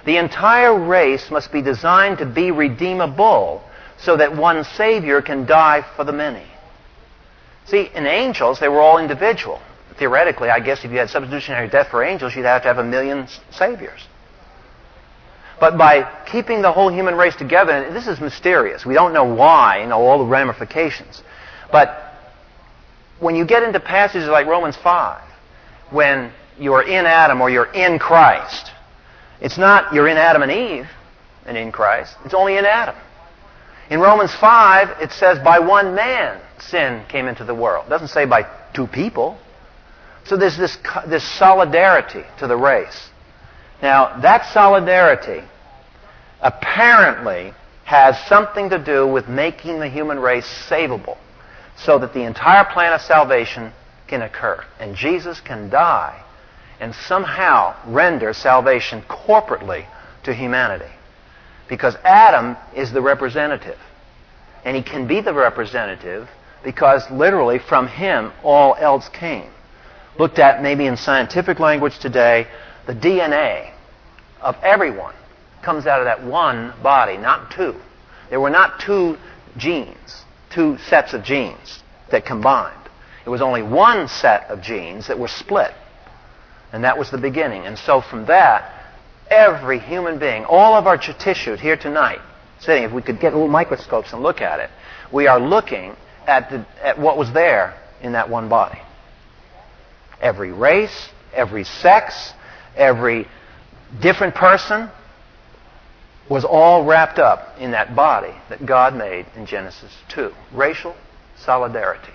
The entire race must be designed to be redeemable so that one Savior can die for the many. See, in angels, they were all individual. Theoretically, I guess if you had substitutionary death for angels, you'd have to have a million saviors. But by keeping the whole human race together, and this is mysterious. We don't know why, you know, all the ramifications. But when you get into passages like Romans 5, when you're in Adam or you're in Christ, it's not you're in Adam and Eve and in Christ. It's only in Adam. In Romans 5, it says, by one man sin came into the world. It doesn't say by two people. So there's this, this solidarity to the race. Now, that solidarity apparently has something to do with making the human race savable so that the entire plan of salvation can occur. And Jesus can die and somehow render salvation corporately to humanity. Because Adam is the representative. And he can be the representative because literally from him all else came. Looked at maybe in scientific language today, the DNA of everyone comes out of that one body, not two. There were not two genes, two sets of genes that combined. It was only one set of genes that were split. And that was the beginning. And so from that, every human being, all of our tissue here tonight, sitting, if we could get little microscopes and look at it, we are looking at, the, at what was there in that one body. Every race, every sex, every different person was all wrapped up in that body that God made in Genesis 2. Racial solidarity.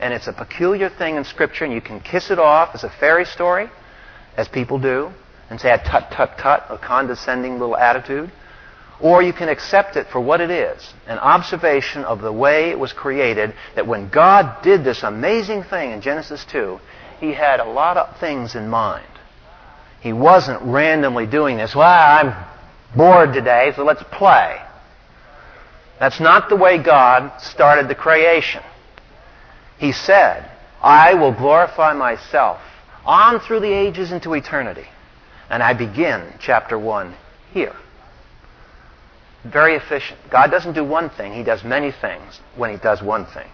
And it's a peculiar thing in Scripture, and you can kiss it off as a fairy story, as people do, and say a tut, tut, tut, a condescending little attitude. Or you can accept it for what it is an observation of the way it was created, that when God did this amazing thing in Genesis 2, He had a lot of things in mind. He wasn't randomly doing this. Well, I'm bored today, so let's play. That's not the way God started the creation. He said, I will glorify myself on through the ages into eternity. And I begin chapter 1 here. Very efficient. God doesn't do one thing, He does many things when He does one thing.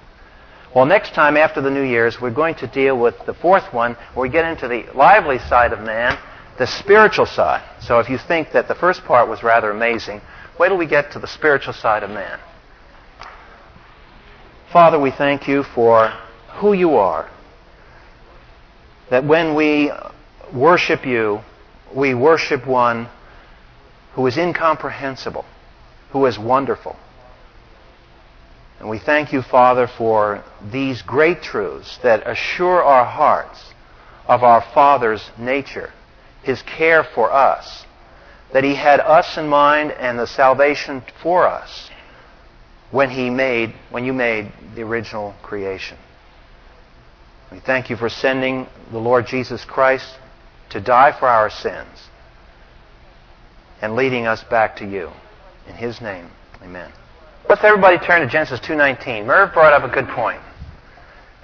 Well, next time after the New Year's, we're going to deal with the fourth one, where we get into the lively side of man, the spiritual side. So if you think that the first part was rather amazing, wait till we get to the spiritual side of man. Father, we thank you for who you are. That when we worship you, we worship one who is incomprehensible, who is wonderful. And we thank you, Father, for these great truths that assure our hearts of our Father's nature, His care for us, that He had us in mind and the salvation for us when he made when you made the original creation. We thank you for sending the Lord Jesus Christ to die for our sins and leading us back to you. In his name, amen. Let's everybody turn to Genesis 2:19. Merv brought up a good point.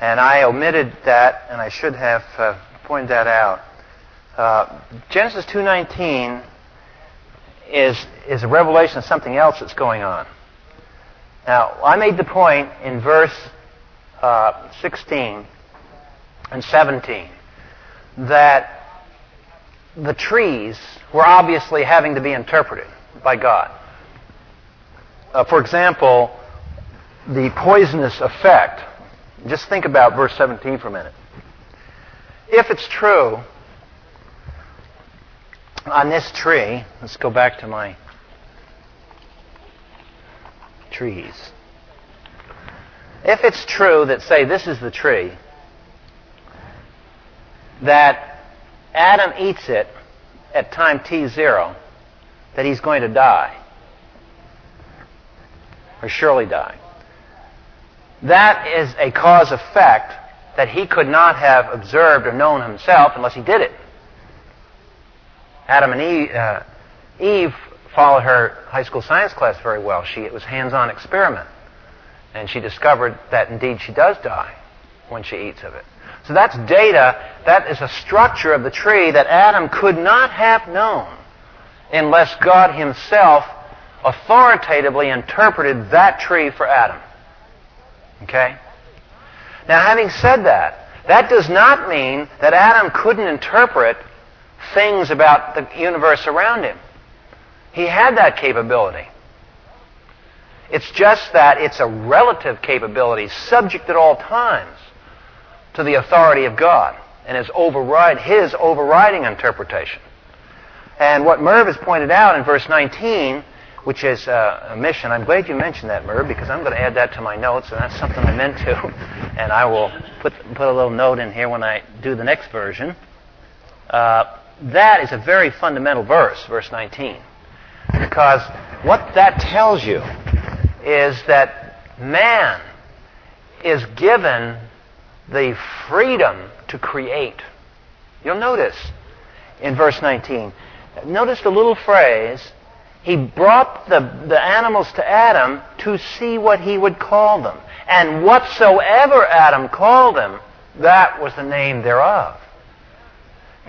And I omitted that and I should have uh, pointed that out. Uh, Genesis 2:19 is is a revelation of something else that's going on. Now, I made the point in verse uh, 16 and 17 that the trees were obviously having to be interpreted by God. Uh, for example, the poisonous effect. Just think about verse 17 for a minute. If it's true on this tree, let's go back to my trees. If it's true that, say, this is the tree, that Adam eats it at time t0 that he's going to die, or surely die. That is a cause effect that he could not have observed or known himself unless he did it. Adam and Eve, uh, Eve followed her high school science class very well. She, it was hands-on experiment. And she discovered that indeed she does die when she eats of it. So that's data. That is a structure of the tree that Adam could not have known unless God himself authoritatively interpreted that tree for Adam. Okay? Now, having said that, that does not mean that Adam couldn't interpret things about the universe around him. He had that capability. It's just that it's a relative capability, subject at all times to the authority of God and his override his overriding interpretation. And what Merv has pointed out in verse 19, which is uh, a mission, I'm glad you mentioned that, Merv, because I'm going to add that to my notes, and that's something I meant to. And I will put, put a little note in here when I do the next version. Uh, that is a very fundamental verse, verse 19. Because what that tells you is that man is given the freedom to create. You'll notice in verse 19. Notice the little phrase, he brought the, the animals to Adam to see what he would call them. And whatsoever Adam called them, that was the name thereof.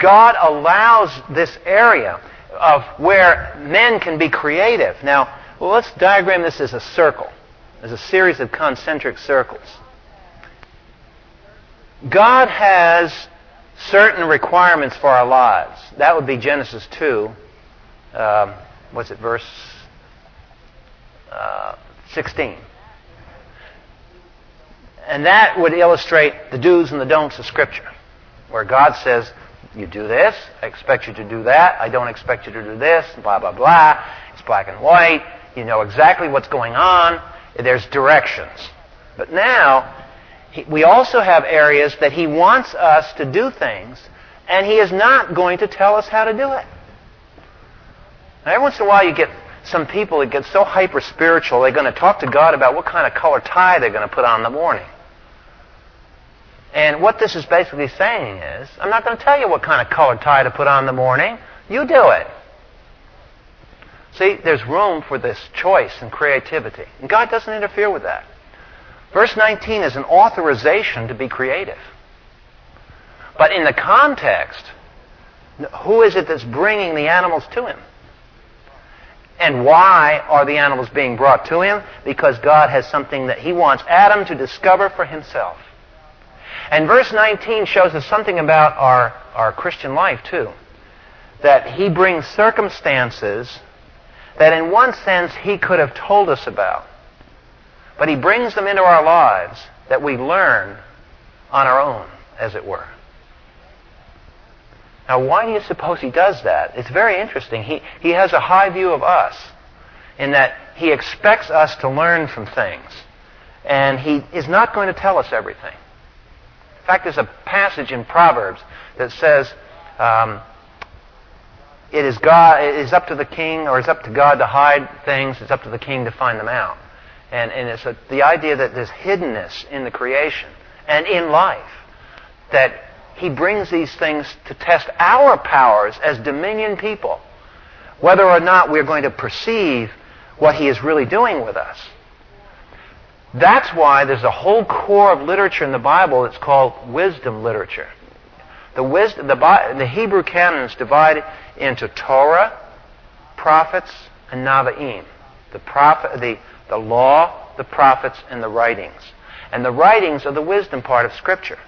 God allows this area of where men can be creative. Now, well, let's diagram this as a circle, as a series of concentric circles. God has certain requirements for our lives. That would be Genesis 2. Um, it, verse uh, 16. And that would illustrate the do's and the don'ts of Scripture, where God says, you do this, I expect you to do that, I don't expect you to do this, blah, blah, blah. It's black and white. You know exactly what's going on. There's directions. But now, we also have areas that He wants us to do things, and He is not going to tell us how to do it. Now, every once in a while, you get some people that get so hyper spiritual, they're going to talk to God about what kind of color tie they're going to put on in the morning. And what this is basically saying is, I'm not going to tell you what kind of colored tie to put on in the morning. You do it. See, there's room for this choice and creativity. And God doesn't interfere with that. Verse 19 is an authorization to be creative. But in the context, who is it that's bringing the animals to him? And why are the animals being brought to him? Because God has something that he wants Adam to discover for himself. And verse 19 shows us something about our, our Christian life, too. That he brings circumstances that, in one sense, he could have told us about. But he brings them into our lives that we learn on our own, as it were. Now, why do you suppose he does that? It's very interesting. He, he has a high view of us in that he expects us to learn from things. And he is not going to tell us everything. In fact, there's a passage in Proverbs that says, um, it is God, it is up to the king, or it's up to God to hide things, it's up to the king to find them out. And, and it's a, the idea that there's hiddenness in the creation and in life. That he brings these things to test our powers as dominion people. Whether or not we're going to perceive what he is really doing with us. That's why there's a whole core of literature in the Bible that's called wisdom literature. The, wisdom, the, the Hebrew canon is divided into Torah, prophets, and Nevi'im. The, prophet, the, the law, the prophets, and the writings. And the writings are the wisdom part of Scripture.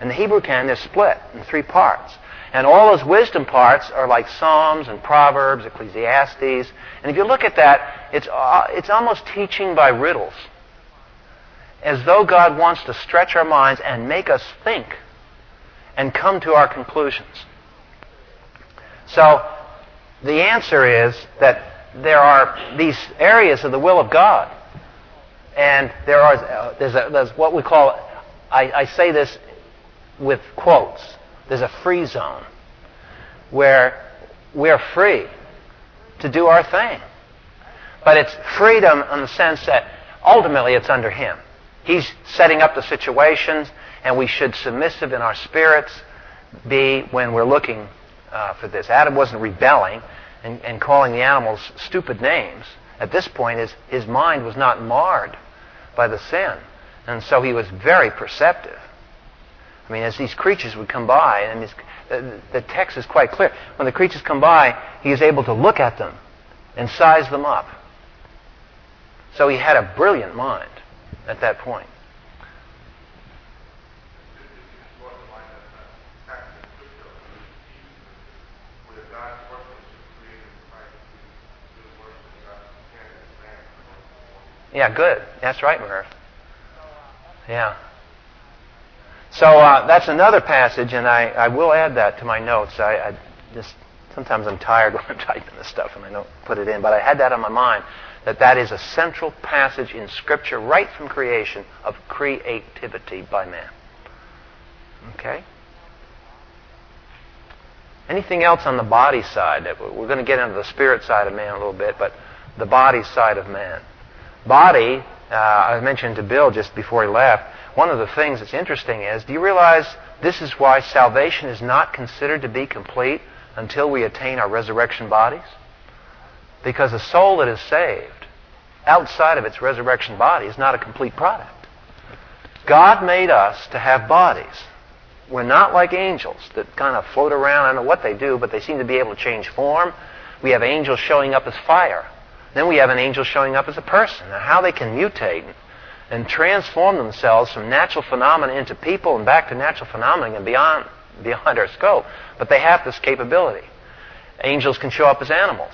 And the Hebrew canon is split in three parts. And all those wisdom parts are like Psalms and Proverbs, Ecclesiastes. And if you look at that, it's, uh, it's almost teaching by riddles as though God wants to stretch our minds and make us think and come to our conclusions. So, the answer is that there are these areas of the will of God. And there are, uh, there's, a, there's what we call, I, I say this with quotes, there's a free zone where we're free to do our thing. But it's freedom in the sense that ultimately it's under Him. He's setting up the situations, and we should submissive in our spirits be when we're looking uh, for this. Adam wasn't rebelling and, and calling the animals stupid names. At this point, his, his mind was not marred by the sin. And so he was very perceptive. I mean, as these creatures would come by, and the, the text is quite clear. When the creatures come by, he is able to look at them and size them up. So he had a brilliant mind at that point. Yeah, good. That's right, Merv. Yeah. So uh, that's another passage, and I, I will add that to my notes. I, I just sometimes I'm tired [laughs] when I'm typing this stuff and I don't put it in, but I had that on my mind that that is a central passage in Scripture right from creation of creativity by man. Okay? Anything else on the body side? We're going to get into the spirit side of man a little bit, but the body side of man. Body, uh, I mentioned to Bill just before he left, one of the things that's interesting is do you realize this is why salvation is not considered to be complete until we attain our resurrection bodies? Because a soul that is saved outside of its resurrection body is not a complete product. God made us to have bodies. We're not like angels that kind of float around. I don't know what they do, but they seem to be able to change form. We have angels showing up as fire. Then we have an angel showing up as a person. Now, how they can mutate and transform themselves from natural phenomena into people and back to natural phenomena and beyond, beyond our scope, but they have this capability. Angels can show up as animals.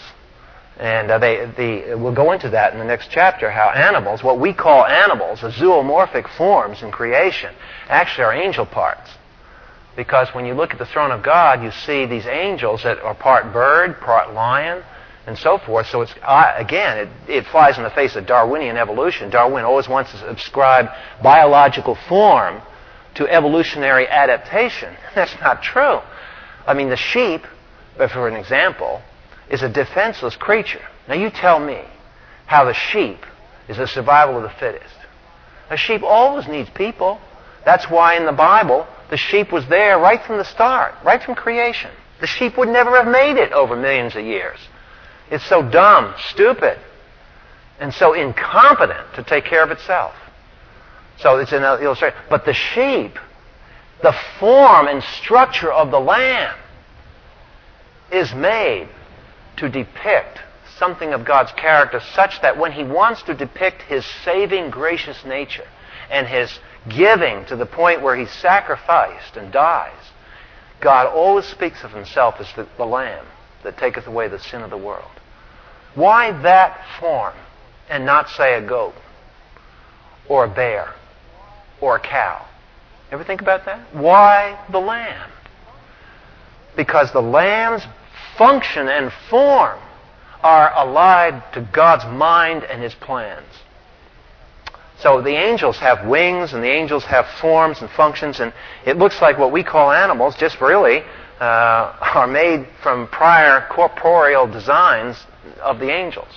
And uh, they, the, we'll go into that in the next chapter, how animals, what we call animals, the zoomorphic forms in creation, actually are angel parts. Because when you look at the throne of God, you see these angels that are part bird, part lion, and so forth. So it's uh, again, it, it flies in the face of Darwinian evolution. Darwin always wants to ascribe biological form to evolutionary adaptation. [laughs] That's not true. I mean, the sheep, for an example, is a defenseless creature. Now you tell me how the sheep is the survival of the fittest. A sheep always needs people. That's why in the Bible, the sheep was there right from the start, right from creation. The sheep would never have made it over millions of years. It's so dumb, stupid, and so incompetent to take care of itself. So it's an illustration. But the sheep, the form and structure of the lamb is made to depict something of God's character such that when he wants to depict his saving, gracious nature and his giving to the point where he's sacrificed and dies, God always speaks of himself as the, the Lamb that taketh away the sin of the world. Why that form and not, say, a goat or a bear or a cow? Ever think about that? Why the lamb? Because the lamb's function and form are allied to God's mind and His plans. So the angels have wings and the angels have forms and functions, and it looks like what we call animals just really uh, are made from prior corporeal designs of the angels.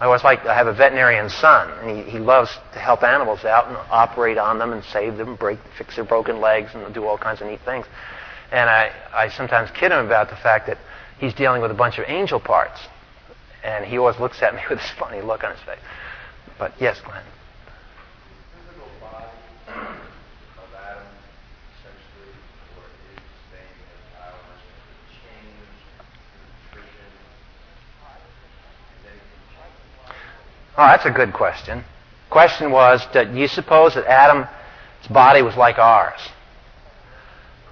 I always like I have a veterinarian son, and he, he loves to help animals out and operate on them and save them, break, fix their broken legs, and do all kinds of neat things. And I, I sometimes kid him about the fact that he's dealing with a bunch of angel parts, and he always looks at me [laughs] with this funny look on his face. But yes, Glenn. Oh, that's a good question. Question was, do you suppose that Adam's body was like ours?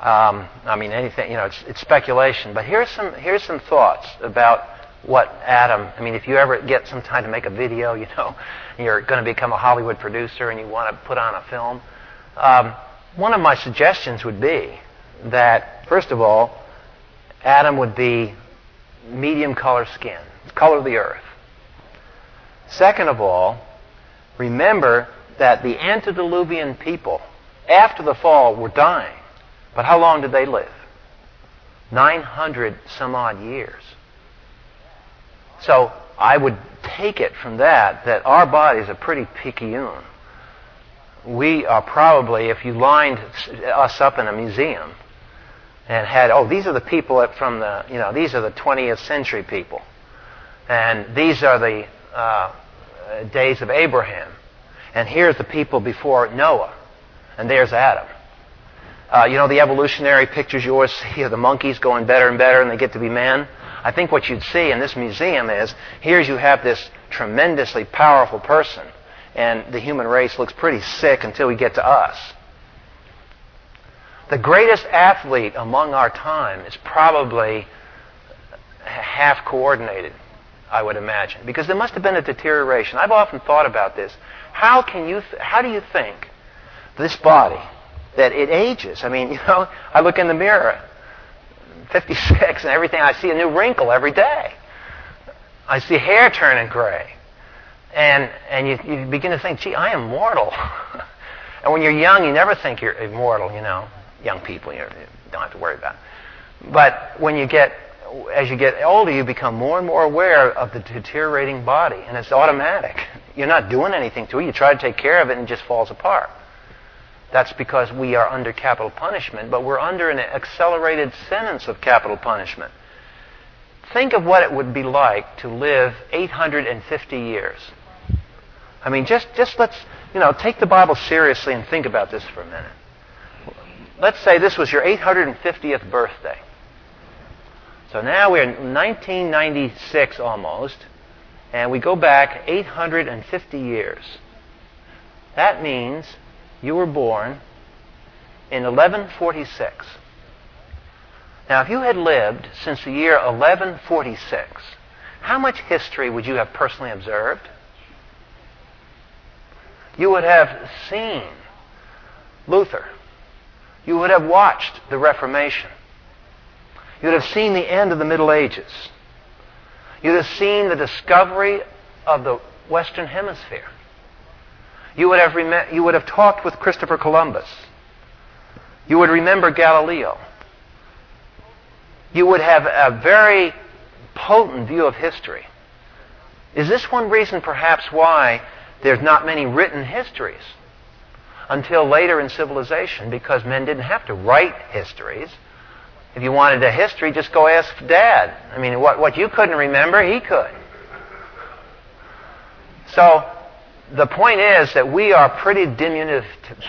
Um, I mean, anything, you know, it's, it's speculation. But here's some, here's some thoughts about what Adam, I mean, if you ever get some time to make a video, you know, [laughs] you're going to become a Hollywood producer and you want to put on a film, um, one of my suggestions would be that, first of all, Adam would be medium color skin, color of the earth. Second of all, remember that the antediluvian people, after the fall, were dying. But how long did they live? 900 some odd years. So I would take it from that that our bodies are pretty picayune. We are probably, if you lined us up in a museum and had, oh, these are the people from the, you know, these are the 20th century people. And these are the uh, days of Abraham. And here's the people before Noah. And there's Adam. Uh, you know the evolutionary pictures you always see of the monkeys going better and better and they get to be men? I think what you'd see in this museum is here's you have this tremendously powerful person, and the human race looks pretty sick until we get to us. The greatest athlete among our time is probably half coordinated, I would imagine, because there must have been a deterioration. I've often thought about this. How can you th- how do you think this body that it ages? I mean, [laughs] you know, I look in the mirror 56 and everything, I see a new wrinkle every day. I see hair turning gray. And, and you, you begin to think, gee, I am mortal. [laughs] and when you're young, you never think you're immortal, you know. Young people, you don't have to worry about it. But when you get, as you get older, you become more and more aware of the deteriorating body. And it's automatic. [laughs] You're not doing anything to it. You try to take care of it and it just falls apart. That's because we are under capital punishment, but we're under an accelerated sentence of capital punishment. Think of what it would be like to live 850 years. I mean, just, just let's, you know, take the Bible seriously and think about this for a minute. Let's say this was your 850th birthday. So now we're in 1996 almost, and we go back 850 years. That means you were born in 1146. Now, if you had lived since the year 1146, how much history would you have personally observed? You would have seen Luther. You would have watched the Reformation. You would have seen the end of the Middle Ages. You would have seen the discovery of the Western Hemisphere. You would have, rem- you would have talked with Christopher Columbus. You would remember Galileo. You would have a very potent view of history. Is this one reason, perhaps, why there's not many written histories until later in civilization? Because men didn't have to write histories. If you wanted a history, just go ask Dad. I mean, what, what you couldn't remember, he could. So, the point is that we are pretty diminutive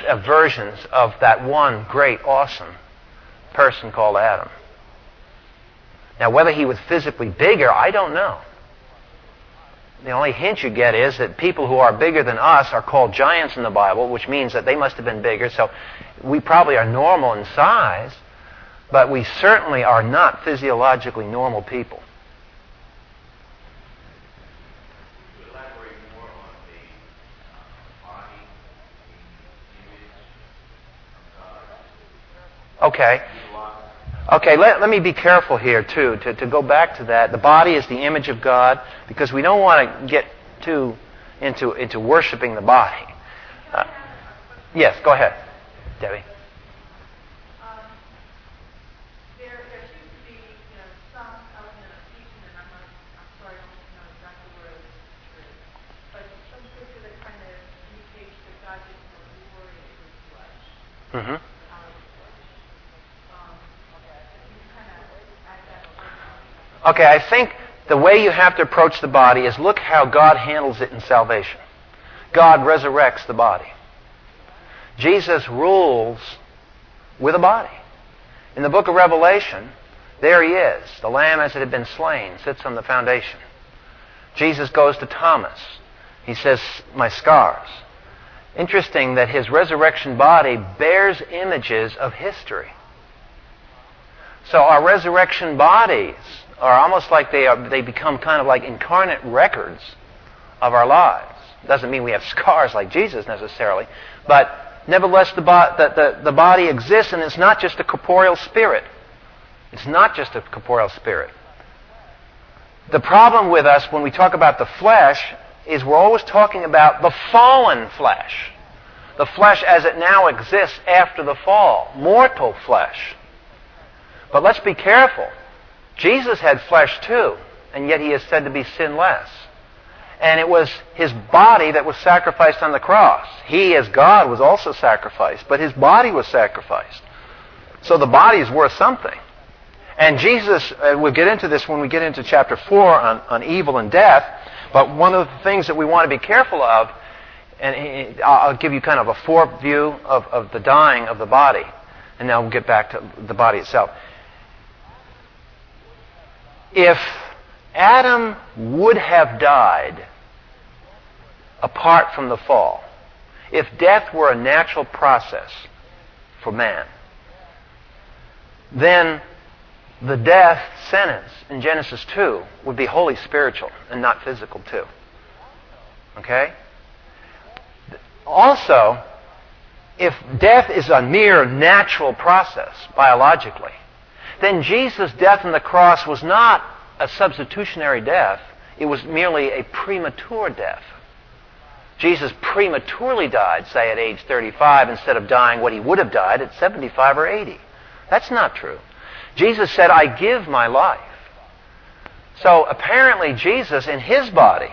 uh, versions of that one great, awesome person called Adam. Now, whether he was physically bigger, I don't know. The only hint you get is that people who are bigger than us are called giants in the Bible, which means that they must have been bigger. So we probably are normal in size, but we certainly are not physiologically normal people. Okay. Okay, let, let me be careful here, too, to, to go back to that. The body is the image of God because we don't want to get too into, into worshiping the body. Uh, yes, go ahead, Debbie. Mm-hmm. Okay, I think the way you have to approach the body is look how God handles it in salvation. God resurrects the body. Jesus rules with a body. In the book of Revelation, there he is. The lamb as it had been slain sits on the foundation. Jesus goes to Thomas. He says, My scars. Interesting that his resurrection body bears images of history. So our resurrection bodies are almost like they, are, they become kind of like incarnate records of our lives. Doesn't mean we have [laughs] scars like Jesus necessarily, but nevertheless, the, bo- the, the, the body exists, and it's not just a corporeal spirit. It's not just a corporeal spirit. The problem with us when we talk about the flesh is we're always talking about the fallen flesh. The flesh as it now exists after the fall. Mortal flesh. But let's be careful. Jesus had flesh too, and yet he is said to be sinless. And it was his body that was sacrificed on the cross. He, as God, was also sacrificed, but his body was sacrificed. So the body is worth something. And Jesus, uh, we'll get into this when we get into chapter 4 on, on evil and death, but one of the things that we want to be careful of, and I'll give you kind of a foreview of, of the dying of the body, and now we'll get back to the body itself. If Adam would have died apart from the fall, if death were a natural process for man, then the death sentence in Genesis 2 would be wholly spiritual and not physical, too. Okay? Also, if death is a mere natural process, biologically, then Jesus' death on the cross was not a substitutionary death, it was merely a premature death. Jesus prematurely died, say, at age 35, instead of dying what he would have died at 75 or 80. That's not true. Jesus said, I give my life. So apparently Jesus in his body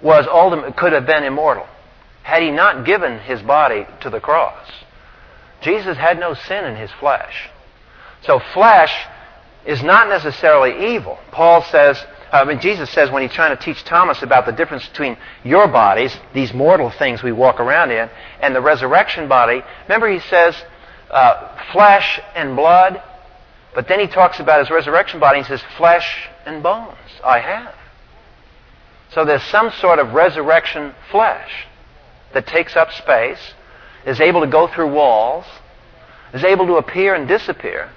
was ultimate, could have been immortal had he not given his body to the cross. Jesus had no sin in his flesh. So flesh is not necessarily evil. Paul says, I mean, Jesus says when he's trying to teach Thomas about the difference between your bodies, these mortal things we walk around in, and the resurrection body, remember he says, uh, flesh and blood but then he talks about his resurrection body and says, flesh and bones I have. So there's some sort of resurrection flesh that takes up space, is able to go through walls, is able to appear and disappear,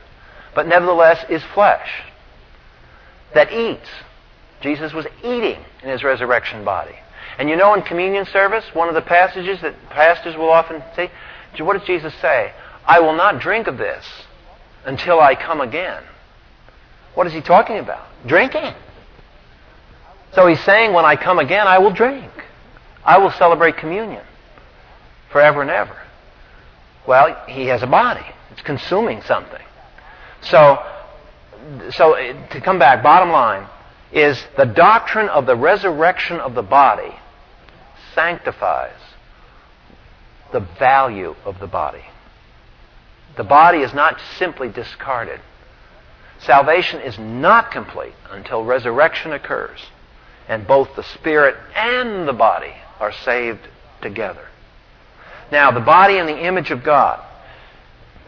but nevertheless is flesh that eats. Jesus was eating in his resurrection body. And you know in communion service, one of the passages that pastors will often say, what does Jesus say? I will not drink of this until I come again. What is he talking about? Drinking. So he's saying, when I come again, I will drink. I will celebrate communion forever and ever. Well, he has a body. It's consuming something. So, so to come back, bottom line is the doctrine of the resurrection of the body sanctifies the value of the body. The body is not simply discarded. Salvation is not complete until resurrection occurs and both the spirit and the body are saved together. Now, the body in the image of God.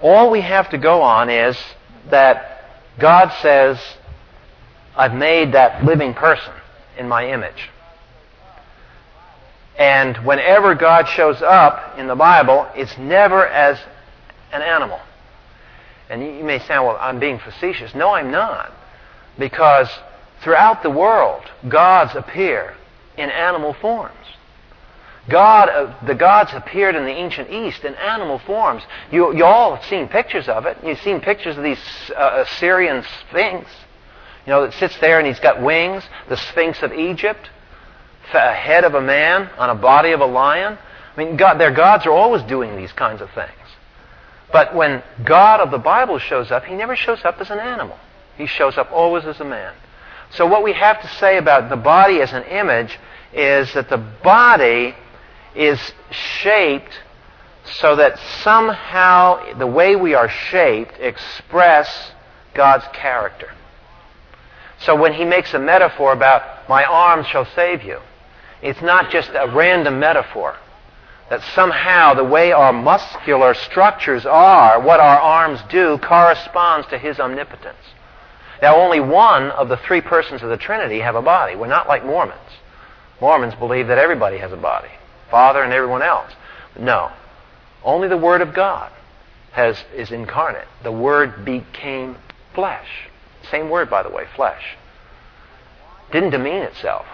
All we have to go on is that God says, I've made that living person in my image. And whenever God shows up in the Bible, it's never as an animal. And you may say, well, I'm being facetious. No, I'm not. Because throughout the world, gods appear in animal forms. God, uh, the gods appeared in the ancient East in animal forms. You, you all have seen pictures of it. You've seen pictures of these uh, Assyrian Sphinx, you know, that sits there and he's got wings. The Sphinx of Egypt, a head of a man on a body of a lion. I mean, God, their gods are always doing these kinds of things. But when God of the Bible shows up, he never shows up as an animal. He shows up always as a man. So what we have to say about the body as an image is that the body is shaped so that somehow the way we are shaped express God's character. So when he makes a metaphor about my arms shall save you, it's not just a random metaphor that somehow the way our muscular structures are, what our arms do, corresponds to His omnipotence. Now, only one of the three persons of the Trinity have a body. We're not like Mormons. Mormons believe that everybody has a body, Father and everyone else. No. Only the Word of God has, is incarnate. The Word became flesh. Same word, by the way, flesh. Didn't demean itself.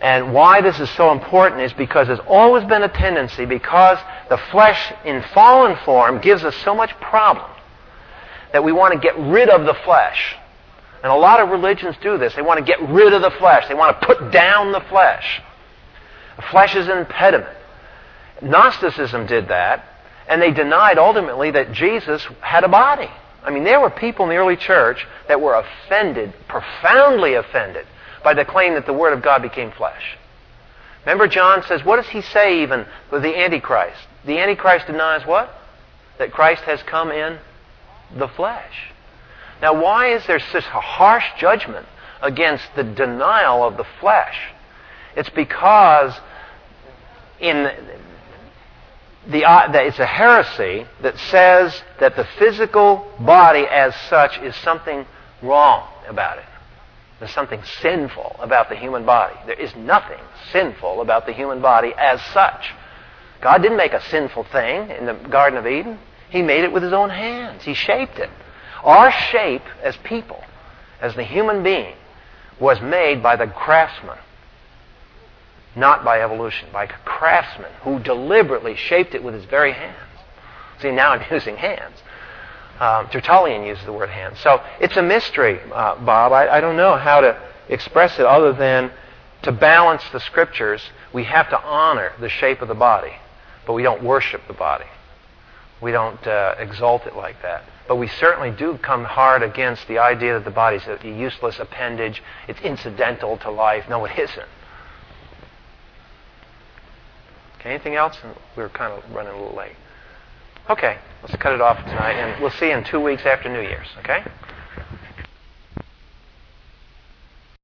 And why this is so important is because there's always been a tendency, because the flesh in fallen form gives us so much problem, that we want to get rid of the flesh. And a lot of religions do this. They want to get rid of the flesh. They want to put down the flesh. Flesh is an impediment. Gnosticism did that, and they denied ultimately that Jesus had a body. I mean, there were people in the early church that were offended, profoundly offended, by the claim that the Word of God became flesh. Remember, John says, what does he say even with the Antichrist? The Antichrist denies what? That Christ has come in the flesh. Now, why is there such a harsh judgment against the denial of the flesh? It's because in the, uh, it's a heresy that says that the physical body as such is something wrong about it. There's something sinful about the human body. There is nothing sinful about the human body as such. God didn't make a sinful thing in the Garden of Eden. He made it with His own hands. He shaped it. Our shape as people, as the human being, was made by the craftsman not by evolution, by a craftsman who deliberately shaped it with his very hands. See, now I'm [laughs] using hands. Um, Tertullian uses the word hands. So it's a mystery, uh, Bob. I, I don't know how to express it other than to balance the scriptures, we have to honor the shape of the body, but we don't worship the body. We don't uh, exalt it like that. But we certainly do come hard against the idea that the body is a useless appendage. It's incidental to life. No, it isn't. Okay, anything else? We're kind of running a little late. Okay, let's cut it off tonight, and we'll see you in two weeks after New Year's, okay?